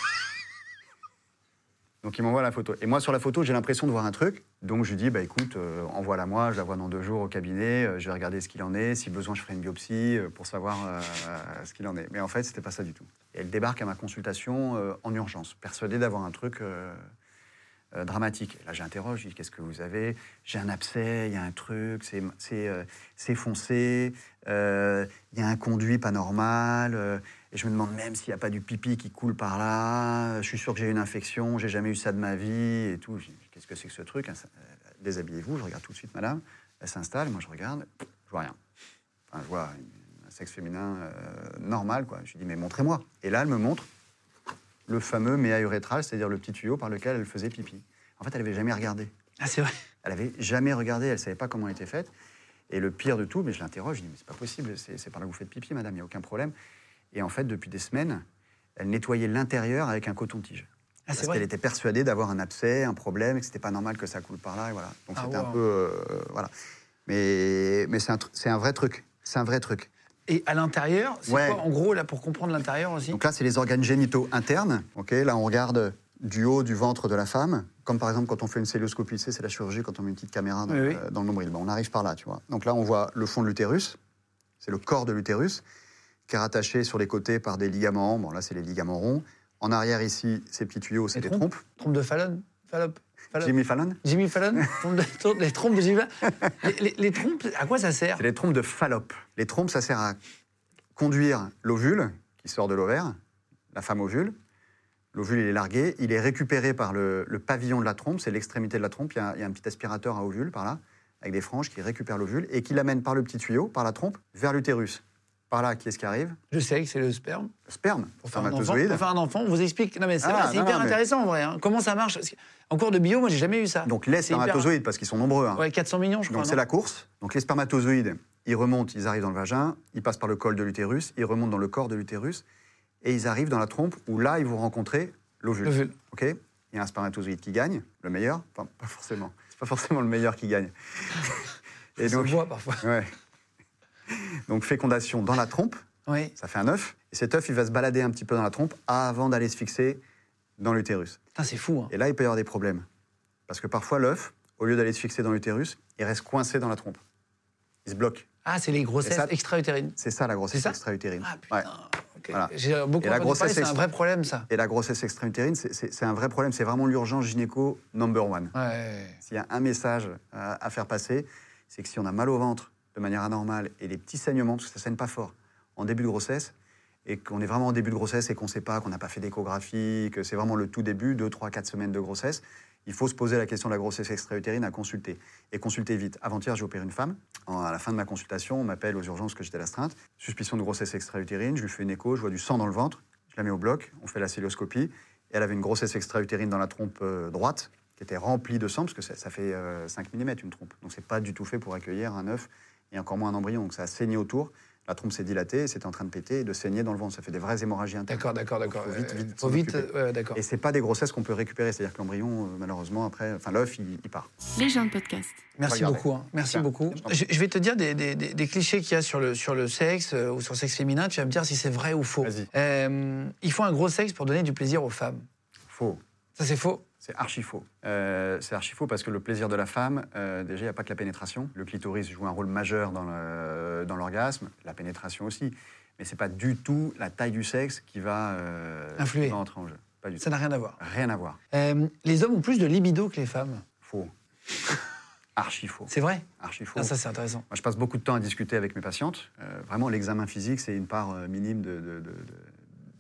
Donc il m'envoie la photo. Et moi, sur la photo, j'ai l'impression de voir un truc. Donc je lui dis, bah, écoute, euh, envoie-la moi, je la vois dans deux jours au cabinet, euh, je vais regarder ce qu'il en est. Si besoin, je ferai une biopsie euh, pour savoir ce qu'il en est. Mais en fait, c'était pas ça du tout. Et elle débarque à ma consultation en urgence, persuadée d'avoir un truc euh, dramatique. Là, j'interroge, je dis, qu'est-ce que vous avez? J'ai un abcès, il y a un truc, c'est euh, foncé, euh, il y a un conduit pas normal. et je me demande même s'il n'y a pas du pipi qui coule par là. Je suis sûr que j'ai une infection, j'ai jamais eu ça de ma vie et tout. Qu'est-ce que c'est que ce truc? Déshabillez-vous, je regarde tout de suite, madame. Elle s'installe, moi je regarde, je vois rien. Enfin, je vois un sexe féminin normal, quoi. Je lui dis, mais montrez-moi. Et là, elle me montre le fameux méa urétral, c'est-à-dire le petit tuyau par lequel elle faisait pipi. En fait, elle n'avait jamais regardé. Ah, c'est vrai. Elle avait jamais regardé, elle savait pas comment elle était faite. Et le pire de tout, mais je l'interroge, je dis, mais c'est pas possible, c'est par là que vous faites pipi, madame, il n'y a aucun problème. Et en fait, depuis des semaines, elle nettoyait l'intérieur avec un coton-tige. Ah, Parce qu'elle était persuadée d'avoir un abcès, un problème, et que c'était pas normal que ça coule par là, et voilà. Donc Ah, c'était un peu, euh, voilà. Mais, mais c'est un, un vrai truc. C'est un vrai truc. Et à l'intérieur, c'est Ouais. quoi en gros là pour comprendre l'intérieur aussi Donc là, c'est les organes génitaux internes. Ok, là, on regarde du haut du ventre de la femme, comme par exemple quand on fait une sais, c'est la chirurgie quand on met une petite caméra dans, Oui, oui. euh, dans le nombril. On arrive par là, tu vois. Donc là, on voit le fond de l'utérus, c'est le corps de l'utérus, qui est rattaché sur les côtés par des ligaments. Bon, là, c'est les ligaments ronds. En arrière, ici, ces petits tuyaux, c'est Les des trompes trompes. Trompe de Fallon Fallop Fallop Jimmy Fallon Jimmy Fallon (laughs) Les trompes de Jimmy Fallon les, les- les trompes, à quoi ça sert? C'est les trompes de Fallope. Les trompes, ça sert à conduire l'ovule qui sort de l'ovaire, la femme ovule. L'ovule, il est largué, il est récupéré par le, le pavillon de la trompe, c'est l'extrémité de la trompe. Il y, a, il y a un petit aspirateur à ovule par là, avec des franges qui récupère l'ovule et qui l'amène par le petit tuyau, par la trompe, vers l'utérus. Par là, qui est-ce qui arrive Je sais que c'est le sperme. Le sperme, Pour faire, un enfant, pour faire un enfant, on vous explique. Non, mais c'est Ah, hyper mais- intéressant en vrai. hein. Comment ça marche? En cours de bio, moi, j'ai jamais eu ça. Donc les hyper- spermatozoïdes, parce qu'ils sont nombreux. hein. Ouais, 400 millions, je crois. Donc c'est la course. Donc les spermatozoïdes, Ils remontent, ils arrivent dans le vagin, ils passent par le col de l'utérus, ils remontent dans le corps de l'utérus, et ils arrivent dans la trompe où là, ils vont rencontrer l'ovule. L'ovule. Ok? Il y a un spermatozoïde qui gagne, le meilleur. Enfin, pas forcément. C'est pas forcément le meilleur qui gagne. Et donc, se voit parfois. ouais. Donc fécondation dans la trompe, Oui. ça fait un œuf. Et cet œuf, il va se balader un petit peu dans la trompe avant d'aller se fixer dans l'utérus. Putain, c'est fou. hein. Et là, il peut y avoir des problèmes. Parce que parfois, l'œuf, au lieu d'aller se fixer dans l'utérus, il reste coincé dans la trompe. Il se bloque. Ah, c'est les grossesses extra-utérines. C'est ça la grossesse extra-utérine. Ah putain. Ouais. ok. Voilà. J'ai beaucoup Et la grossesse c'est un vrai problème ça. Et la grossesse extra-utérine, c'est- un vrai problème. C'est vraiment l'urgence gynéco number one. Ouais. S'il y a un message à, à faire passer, c'est que si on a mal au ventre de manière anormale et les petits saignements, parce que ça saigne pas fort, en début de grossesse, et qu'on est vraiment en début de grossesse et qu'on ne sait pas, qu'on n'a pas fait d'échographie, que c'est vraiment le tout début, 2, 3, 4 semaines de grossesse, il faut se poser la question de la grossesse extra-utérine à consulter. Et consulter vite. Avant-hier, j'ai opéré une femme. À la fin de ma consultation, on m'appelle aux urgences que j'étais à l'astreinte. Suspicion de grossesse extra-utérine, je lui fais une écho, je vois du sang dans le ventre, je la mets au bloc, on fait la célioscopie. Et elle avait une grossesse extra-utérine dans la trompe euh, droite, qui était remplie de sang, parce que ça, ça fait euh, 5 mm une trompe. Donc c'est pas du tout fait pour accueillir un œuf et encore moins un embryon. Donc ça a saigné autour. La trompe s'est dilatée, c'était en train de péter et de saigner dans le ventre. Ça fait des vraies hémorragies internes. D'accord, d'accord, d'accord. faut vite, Euh, vite faut vite. ouais, d'accord. Et c'est pas des grossesses qu'on peut récupérer. C'est-à-dire que l'embryon, euh, malheureusement, après, enfin l'œuf, il, il part. Les gens de podcast. Merci Regardez. beaucoup. hein. Merci beaucoup. je vais te dire des, des- des- des clichés qu'il y a sur le, sur le sexe euh, ou sur le sexe féminin. Tu vas me dire si c'est vrai ou faux. Vas-y. Euh, il faut un gros sexe pour donner du plaisir aux femmes. Faux. Ça, c'est faux. C'est archi faux. Euh, c'est archi faux parce que le plaisir de la femme, euh, déjà, il n'y a pas que la pénétration. Le clitoris joue un rôle majeur dans l'orgasme, la pénétration aussi. Mais c'est pas du tout la taille du sexe qui va, euh, Influer. qui va entrer en jeu. Pas du Ça n'a rien à voir. Rien à voir. Les hommes ont plus de libido que les femmes. Faux. (laughs) archi faux. C'est vrai Archi faux. Ah, Ça, c'est intéressant. Moi, je passe beaucoup de temps à discuter avec mes patientes. Euh, vraiment, l'examen physique, c'est une part euh, minime de, de- de-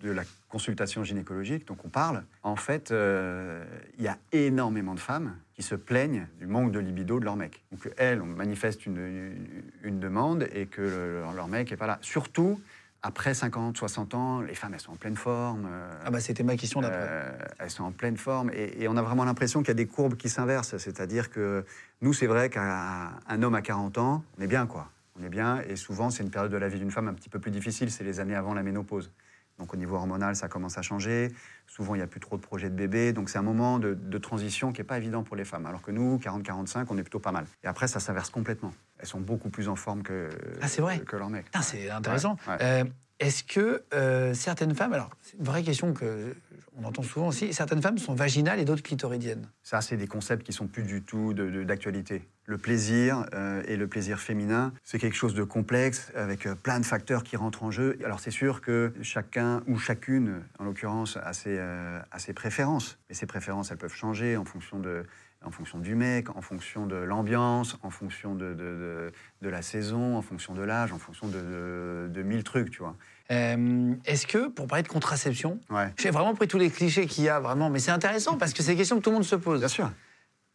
de- la consultation gynécologique. Donc, on parle. En fait, euh, il y a énormément de femmes qui se plaignent du manque de libido de leur mec. Donc, elles, on manifeste une, une- une demande et que le- leur mec n'est pas là. Surtout après 50, 60 ans, les femmes, elles sont en pleine forme. euh, Ah, bah, c'était ma question d'après. euh, elles sont en pleine forme et, et on a vraiment l'impression qu'il y a des courbes qui s'inversent. C'est-à-dire que nous, c'est vrai qu'un un homme à 40 ans, on est bien, quoi. On est bien et souvent, c'est une période de la vie d'une femme un petit peu plus difficile. C'est les années avant la ménopause. Donc au niveau hormonal, ça commence à changer. Souvent, il n'y a plus trop de projets de bébé. Donc c'est un moment de, de transition qui n'est pas évident pour les femmes. Alors que nous, 40-45, on est plutôt pas mal. Et après, ça s'inverse complètement. Elles sont beaucoup plus en forme que, Ah, c'est vrai que leurs mecs. C'est intéressant. Ouais. Euh, Est-ce que euh, certaines femmes, alors c'est une vraie question que on entend souvent aussi, certaines femmes sont vaginales et d'autres clitoridiennes. Ça, c'est des concepts qui sont plus du tout de- de- d'actualité. Le plaisir euh, et le plaisir féminin, c'est quelque chose de complexe avec euh, plein de facteurs qui rentrent en jeu. Alors c'est sûr que chacun ou chacune, en l'occurrence, a ses, a ses préférences. Et ces préférences, elles peuvent changer en fonction de en fonction du mec, en fonction de l'ambiance, en fonction de, de, de- de la saison, en fonction de l'âge, en fonction de, mille trucs, tu vois. Euh, Est-ce que, pour parler de contraception, Ouais. j'ai vraiment pris tous les clichés qu'il y a, vraiment, mais c'est intéressant parce que c'est des questions que tout le monde se pose. Bien sûr.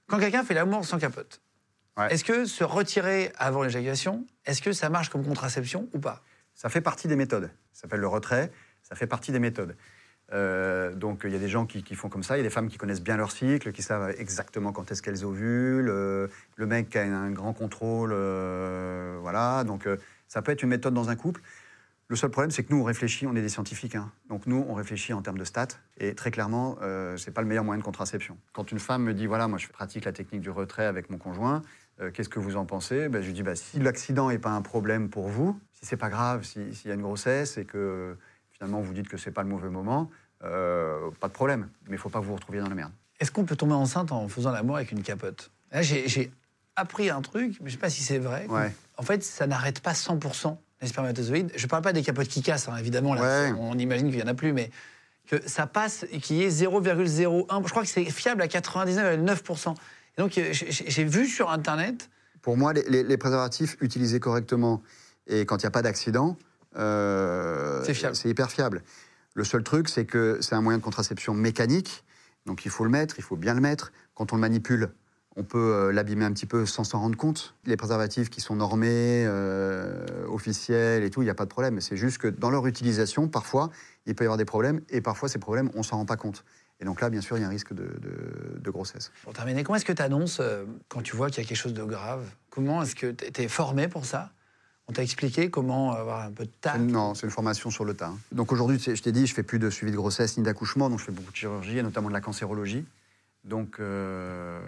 Quand quelqu'un fait l'amour sans capote, Ouais. est-ce que se retirer avant l'éjaculation, est-ce que ça marche comme contraception ou pas? Ça fait partie des méthodes. Ça s'appelle le retrait. Ça fait partie des méthodes. Euh, donc il y a des gens qui, font comme ça. Il y a des femmes qui connaissent bien leur cycle, qui savent exactement quand est-ce qu'elles ovulent. Euh, le mec a un grand contrôle, euh, voilà. Donc euh, ça peut être une méthode dans un couple. Le seul problème, c'est que nous, on réfléchit, on est des scientifiques. hein. Donc nous, on réfléchit en termes de stats. Et très clairement, c'est pas le meilleur moyen de contraception. Quand une femme me dit, voilà, moi, je pratique la technique du retrait avec mon conjoint, qu'est-ce que vous en pensez? Ben, Je lui dis, bah, si l'accident n'est pas un problème pour vous, si c'est pas grave, si- s'il y a une grossesse et que finalement vous dites que c'est pas le mauvais moment, euh, pas de problème. Mais il faut pas que vous vous retrouviez dans la merde. Est-ce qu'on peut tomber enceinte en faisant l'amour avec une capote? Là, j'ai appris un truc, mais je sais pas si c'est vrai. Ouais. En fait, ça n'arrête pas 100% les spermatozoïdes. Je parle pas des capotes qui cassent, hein, évidemment. Là, Ouais. On imagine qu'il y en a plus, mais que ça passe et qu'il y ait 0,01. Je crois que c'est fiable à 99,9%. Et donc, euh, j'ai- vu sur Internet. Pour moi, les, les- les préservatifs utilisés correctement et quand il n'y a pas d'accident, euh. C'est hyper fiable. Le seul truc, c'est que c'est un moyen de contraception mécanique, donc il faut le mettre, il faut bien le mettre. Quand on le manipule, on peut euh, l'abîmer un petit peu sans s'en rendre compte. Les préservatifs qui sont normés, euh, officiels et tout, il n'y a pas de problème. C'est juste que dans leur utilisation, parfois, il peut y avoir des problèmes et parfois, ces problèmes, on s'en rend pas compte. Et donc là, bien sûr, il y a un risque de, grossesse. Pour terminer, comment est-ce que tu annonces quand tu vois qu'il y a quelque chose de grave? Comment est-ce que tu es formé pour ça? On t'a expliqué comment avoir un peu de tact Non, c'est une formation sur le tas. Donc aujourd'hui, je t'ai dit, je fais plus de suivi de grossesse ni d'accouchement, donc je fais beaucoup de chirurgie, et notamment de la cancérologie. Donc euh,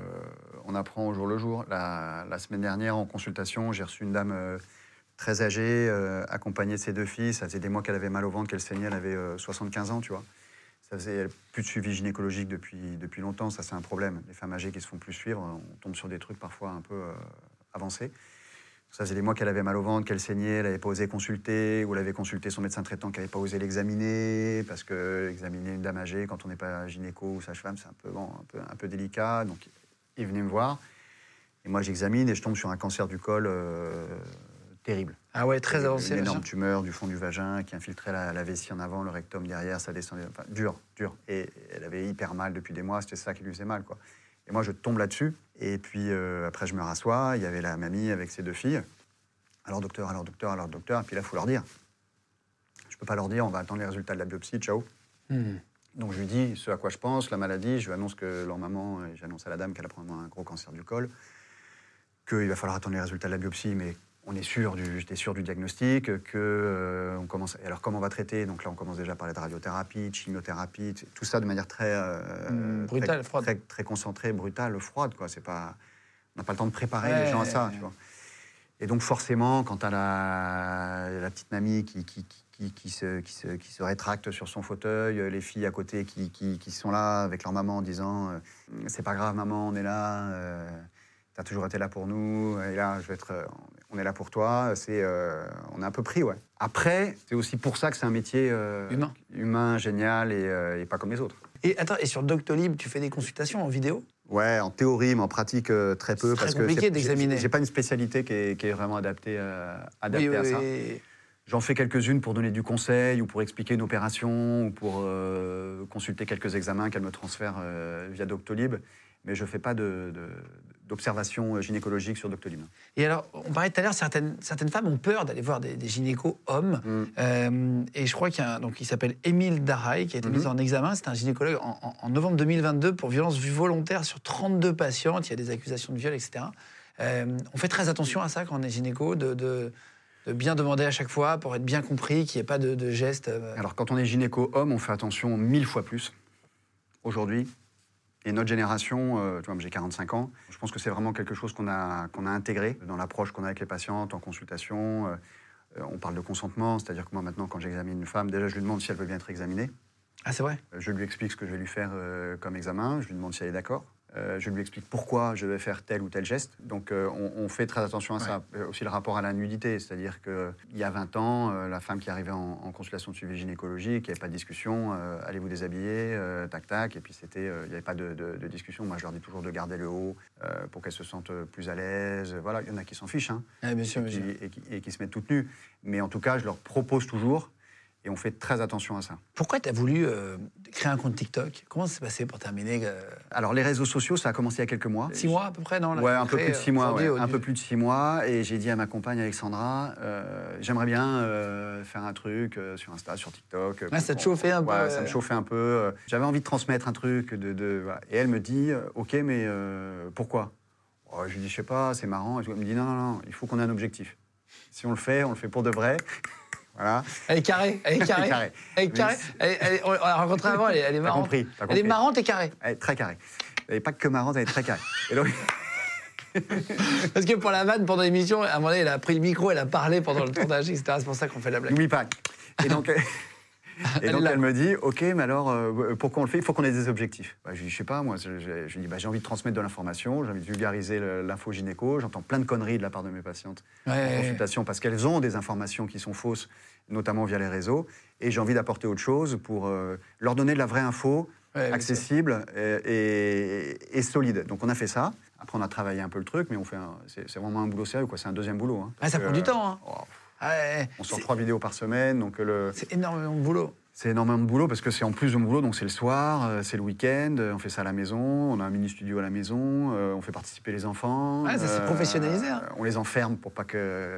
on apprend au jour le jour. La, semaine dernière, en consultation, j'ai reçu une dame euh, très âgée, euh, accompagnée de ses deux filles. Ça faisait des mois qu'elle avait mal au ventre, qu'elle saignait, elle avait euh, 75 ans, tu vois. Ça faisait plus de suivi gynécologique depuis, depuis longtemps, ça c'est un problème. Les femmes âgées qui se font plus suivre, on tombe sur des trucs parfois un peu avancés. Ça faisait des mois qu'elle avait mal au ventre, qu'elle saignait, elle n'avait pas osé consulter, ou elle avait consulté son médecin traitant qui n'avait pas osé l'examiner, parce que examiner une dame âgée quand on n'est pas gynéco ou sage-femme, c'est un peu, bon, un, peu, un peu délicat. Donc il venait me voir, et moi j'examine et je tombe sur un cancer du col euh, terrible. Ah ouais, très Une- avancé. Une machin. énorme tumeur du fond du vagin qui infiltrait la, la vessie en avant, le rectum derrière, ça descendait. Enfin, dur, dur. Et elle avait hyper mal depuis des mois, c'était ça qui lui faisait mal. Quoi. Et moi, je tombe là-dessus. Et puis euh, après, je me rassois. Il y avait la mamie avec ses deux filles. Alors, docteur, alors, docteur, alors, docteur. Et puis là, il faut leur dire. Je peux pas leur dire, on va attendre les résultats de la biopsie, ciao. Hmm. Donc je lui dis ce à quoi je pense, la maladie, je lui annonce que leur maman, j'annonce à la dame qu'elle a probablement un gros cancer du col, qu'il va falloir attendre les résultats de la biopsie, mais on est sûr du, j'étais sûr du diagnostic, que euh, on commence. Alors comment on va traiter? Donc là, on commence déjà à parler de radiothérapie, de chimiothérapie, tout ça de manière très euh, Mm, brutale, très, froide. très, très concentrée, brutale, froide, quoi. C'est pas, on n'a pas le temps de préparer Ouais. les gens à ça, tu vois. Et donc forcément, quand tu as la, la petite mamie qui, qui, qui, qui se, qui, se, qui se rétracte sur son fauteuil, les filles à côté qui, qui, qui sont là avec leur maman en disant euh, C'est pas grave maman, on est là, euh, t'as toujours été là pour nous, et là je vais être, on est là pour toi, c'est, euh, on est un peu pris, ouais. Après, c'est aussi pour ça que c'est un métier euh, Humain. humain, génial et, euh, et pas comme les autres. Et attends, et sur Doctolib, tu fais des consultations en vidéo? Ouais, en théorie, mais en pratique très peu. C'est très parce compliqué que c'est- d'examiner. j'ai- pas une spécialité qui est, qui est vraiment adaptée, adaptée Oui, à oui, ça. J'en fais quelques-unes pour donner du conseil ou pour expliquer une opération ou pour euh, consulter quelques examens qu'elle me transfère euh, via Doctolib. Mais je ne fais pas de- de- d'observation gynécologique sur Doctolib. Et alors, on parlait tout à l'heure, certaines, certaines femmes ont peur d'aller voir des, des gynécos hommes. Mm. Euh, et je crois qu'il y a un, donc il s'appelle Émile Daraï, qui a été Mhm. mis en examen. C'est un gynécologue en, novembre 2022 pour violence volontaire sur 32 patientes. Il y a des accusations de viol, etc. Euh, on fait très attention à ça quand on est gynéco, de, de- de bien demander à chaque fois pour être bien compris, qu'il n'y ait pas de, de gestes. euh, Alors, quand on est gynéco homme, on fait attention mille fois plus aujourd'hui. Et notre génération, euh, tu vois, j'ai 45 ans, je pense que c'est vraiment quelque chose qu'on a, qu'on a intégré dans l'approche qu'on a avec les patientes, en consultation. Euh, euh, on parle de consentement, c'est-à-dire que moi, maintenant, quand j'examine une femme, déjà, je lui demande si elle veut bien être examinée. Ah, c'est vrai? Je lui explique ce que je vais lui faire euh, comme examen, je lui demande si elle est d'accord. Euh, je lui explique pourquoi je vais faire tel ou tel geste. Donc euh, on, on fait très attention à ça. Euh, aussi le rapport à la nudité, c'est-à-dire qu'il y a 20 ans, euh, la femme qui arrivait en, en consultation de suivi gynécologique, il n'y avait pas de discussion, allez vous déshabiller, tac tac, et puis c'était, il n'y avait pas de, de- de discussion. Moi je leur dis toujours de garder le haut pour qu'elles se sentent plus à l'aise. Voilà, il y en a qui s'en fichent. hein Ah, Bien sûr, et bien qui, sûr. et qui- et qui se mettent toutes nues. Mais en tout cas, je leur propose toujours, et on fait très attention à ça. Pourquoi tu as voulu euh, créer un compte TikTok? Comment ça s'est passé pour terminer euh, Alors les réseaux sociaux, ça a commencé il y a quelques mois. Six mois à peu près, non Ouais, un peu plus de six euh, mois. ouais, un peu plus de six mois. Et j'ai dit à ma compagne Alexandra, euh, j'aimerais bien euh, faire un truc euh, sur Insta, sur TikTok. Ouais, ça te chauffait un peu, Ouais, ça me chauffait un peu. J'avais envie de transmettre un truc. De, de- voilà. Et elle me dit, ok, mais pourquoi? Oh, Je lui dis, je sais pas, c'est marrant. Elle me dit, non, non, non, il faut qu'on ait un objectif. Si on le fait, on le fait pour de vrai. Voilà. Elle est carrée, elle est carrée. carrée. Elle est carrée. Elle est- elle est- on l'a rencontrée avant, elle est, elle est T'as marrante. compris, Elle est marrante et carrée. Elle est très carrée. Elle n'est pas que marrante, elle est très carrée. Et donc, (laughs) Parce que pour la vanne, pendant l'émission, à un moment donné, elle a pris le micro, elle a parlé pendant le tournage, etc. C'est pour ça qu'on fait la blague. N'oublie pas. Et donc, (laughs) et donc elle me dit, ok, mais alors euh, pourquoi on le fait? Il faut qu'on ait des objectifs. Bah, je lui dis, je sais pas, moi, je, je- je lui dis, bah, j'ai envie de transmettre de l'information, j'ai envie de vulgariser l'info gynéco, j'entends plein de conneries de la part de mes patientes Ouais, en consultation parce qu'elles ont des informations qui sont fausses, notamment via les réseaux, et j'ai envie d'apporter autre chose pour euh, leur donner de la vraie info, Ouais, accessible et, et- et solide. Donc on a fait ça. Après, on a travaillé un peu le truc, mais on fait c'est vraiment un boulot sérieux, quoi. C'est un deuxième boulot. hein. Ah, ça Parce prend que, du temps, hein. oh, ouais, on sort trois vidéos par semaine, donc le, C'est énormément de boulot. c'est énormément de boulot parce que c'est en plus de mon boulot, donc c'est le soir, euh, c'est le week-end, euh, on fait ça à la maison, on a un mini studio à la maison, euh, on fait participer les enfants. Ouais, ça, c'est professionnalisé, hein. On les enferme pour pas que euh,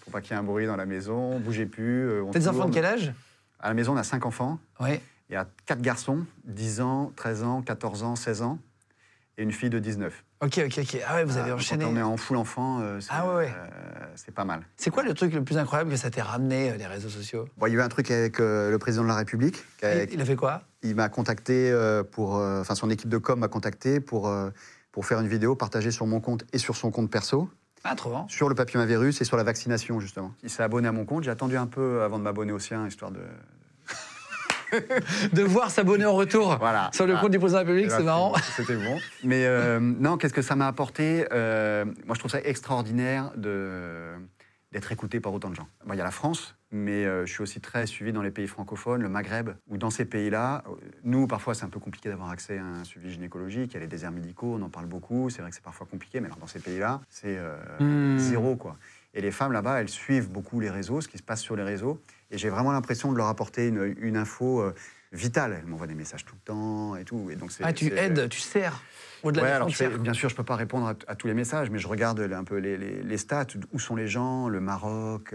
pour pas qu'il y ait un bruit dans la maison, bougez plus. euh, T'as des enfants de quel âge? À la maison, on a cinq enfants. Oui. Il y a quatre garçons, 10 ans, 13 ans, 14 ans, 16 ans, et une fille de 19. Ok, ok, ok. Ah ouais, vous avez Ah, enchaîné. Quand on est en full enfant, euh, c'est Ah ouais, ouais. euh, c'est pas mal. C'est quoi le truc le plus incroyable que ça t'ait ramené, euh, les réseaux sociaux? Bon, il y a eu un truc avec euh, le président de la République. il, a fait quoi? Il m'a contacté euh, pour. euh, Enfin, son équipe de com m'a contacté pour, euh, pour faire une vidéo partagée sur mon compte et sur son compte perso, Ah, trop bien. sur le papillomavirus et sur la vaccination, justement. Il s'est abonné à mon compte. J'ai attendu un peu avant de m'abonner au sien, histoire de. (laughs) De voir s'abonner en retour Voilà. sur le Ah. compte du président de la République, c'est marrant. C'était bon. Mais euh, non, qu'est-ce que ça m'a apporté Euh, Moi, je trouve ça extraordinaire d'être écouté par autant de gens. Bon, il y a la France, mais euh, je suis aussi très suivi dans les pays francophones, le Maghreb, où dans ces pays-là, nous, parfois, c'est un peu compliqué d'avoir accès à un suivi gynécologique. Il y a les déserts médicaux, on en parle beaucoup. C'est vrai que c'est parfois compliqué, mais alors dans ces pays-là, c'est Hmm. zéro, quoi. Et les femmes là-bas, elles suivent beaucoup les réseaux, ce qui se passe sur les réseaux. Et j'ai vraiment l'impression de leur apporter une, une info euh, vitale. Elles m'envoient des messages tout le temps et tout. Et donc Ah, tu aides, tu sers au-delà Ouais, des alors fais- bien sûr, je peux pas répondre à, à tous les messages, mais je regarde un peu les, les- les stats. Où sont les gens? Le Maroc,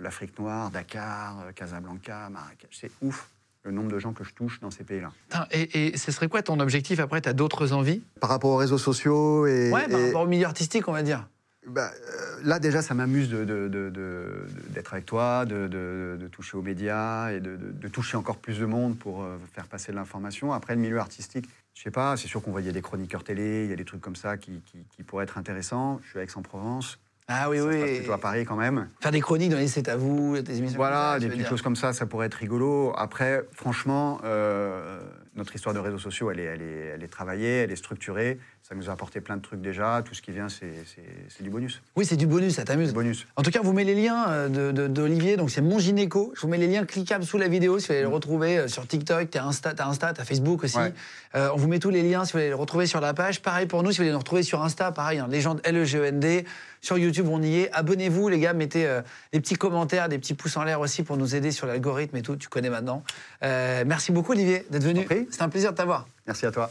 l'Afrique noire, Dakar, Casablanca, Marrakech. C'est ouf le nombre de gens que je touche dans ces pays-là. Et, et ce serait quoi ton objectif? Après Tu as d'autres envies? Par rapport aux réseaux sociaux et, Ouais, par et- rapport au milieu artistique, on va dire. Bah, euh, là déjà, ça m'amuse de- de- de- de- d'être avec toi, de, toucher aux médias et de, toucher encore plus de monde pour euh, faire passer de l'information. Après, le milieu artistique, je sais pas, c'est sûr qu'on voyait des chroniqueurs télé, il y a des trucs comme ça qui, qui- qui pourraient être intéressants. Je suis à Aix-en-Provence. Ah oui, ça se passe oui. plutôt à Paris quand même. Faire des chroniques dans les C'est à vous, des émissions. Voilà, ça, des petites choses comme ça, ça pourrait être rigolo. Après, franchement, euh, notre histoire de réseaux sociaux, elle est, elle, est, elle est travaillée, elle est structurée. Ça nous a apporté plein de trucs déjà. Tout ce qui vient, c'est c'est- c'est du bonus. Oui, c'est du bonus, ça t'amuse. Bonus. En tout cas, on vous met les liens euh, de- de- d'Olivier, donc c'est mon gynéco. Je vous mets les liens cliquables sous la vidéo si vous voulez le retrouver euh, sur TikTok, t'as Insta, t'as Insta, t'as Facebook aussi. Ouais. Euh, on vous met tous les liens si vous voulez le retrouver sur la page. Pareil pour nous, si vous voulez nous retrouver sur Insta, pareil, hein, légende L-E-G-E-N-D. Sur YouTube, on y est. Abonnez-vous, les gars, mettez euh, des petits commentaires, des petits pouces en l'air aussi pour nous aider sur l'algorithme et tout. Tu connais maintenant. Euh, merci beaucoup, Olivier, d'être venu. C'était un plaisir de t'avoir. Merci à toi.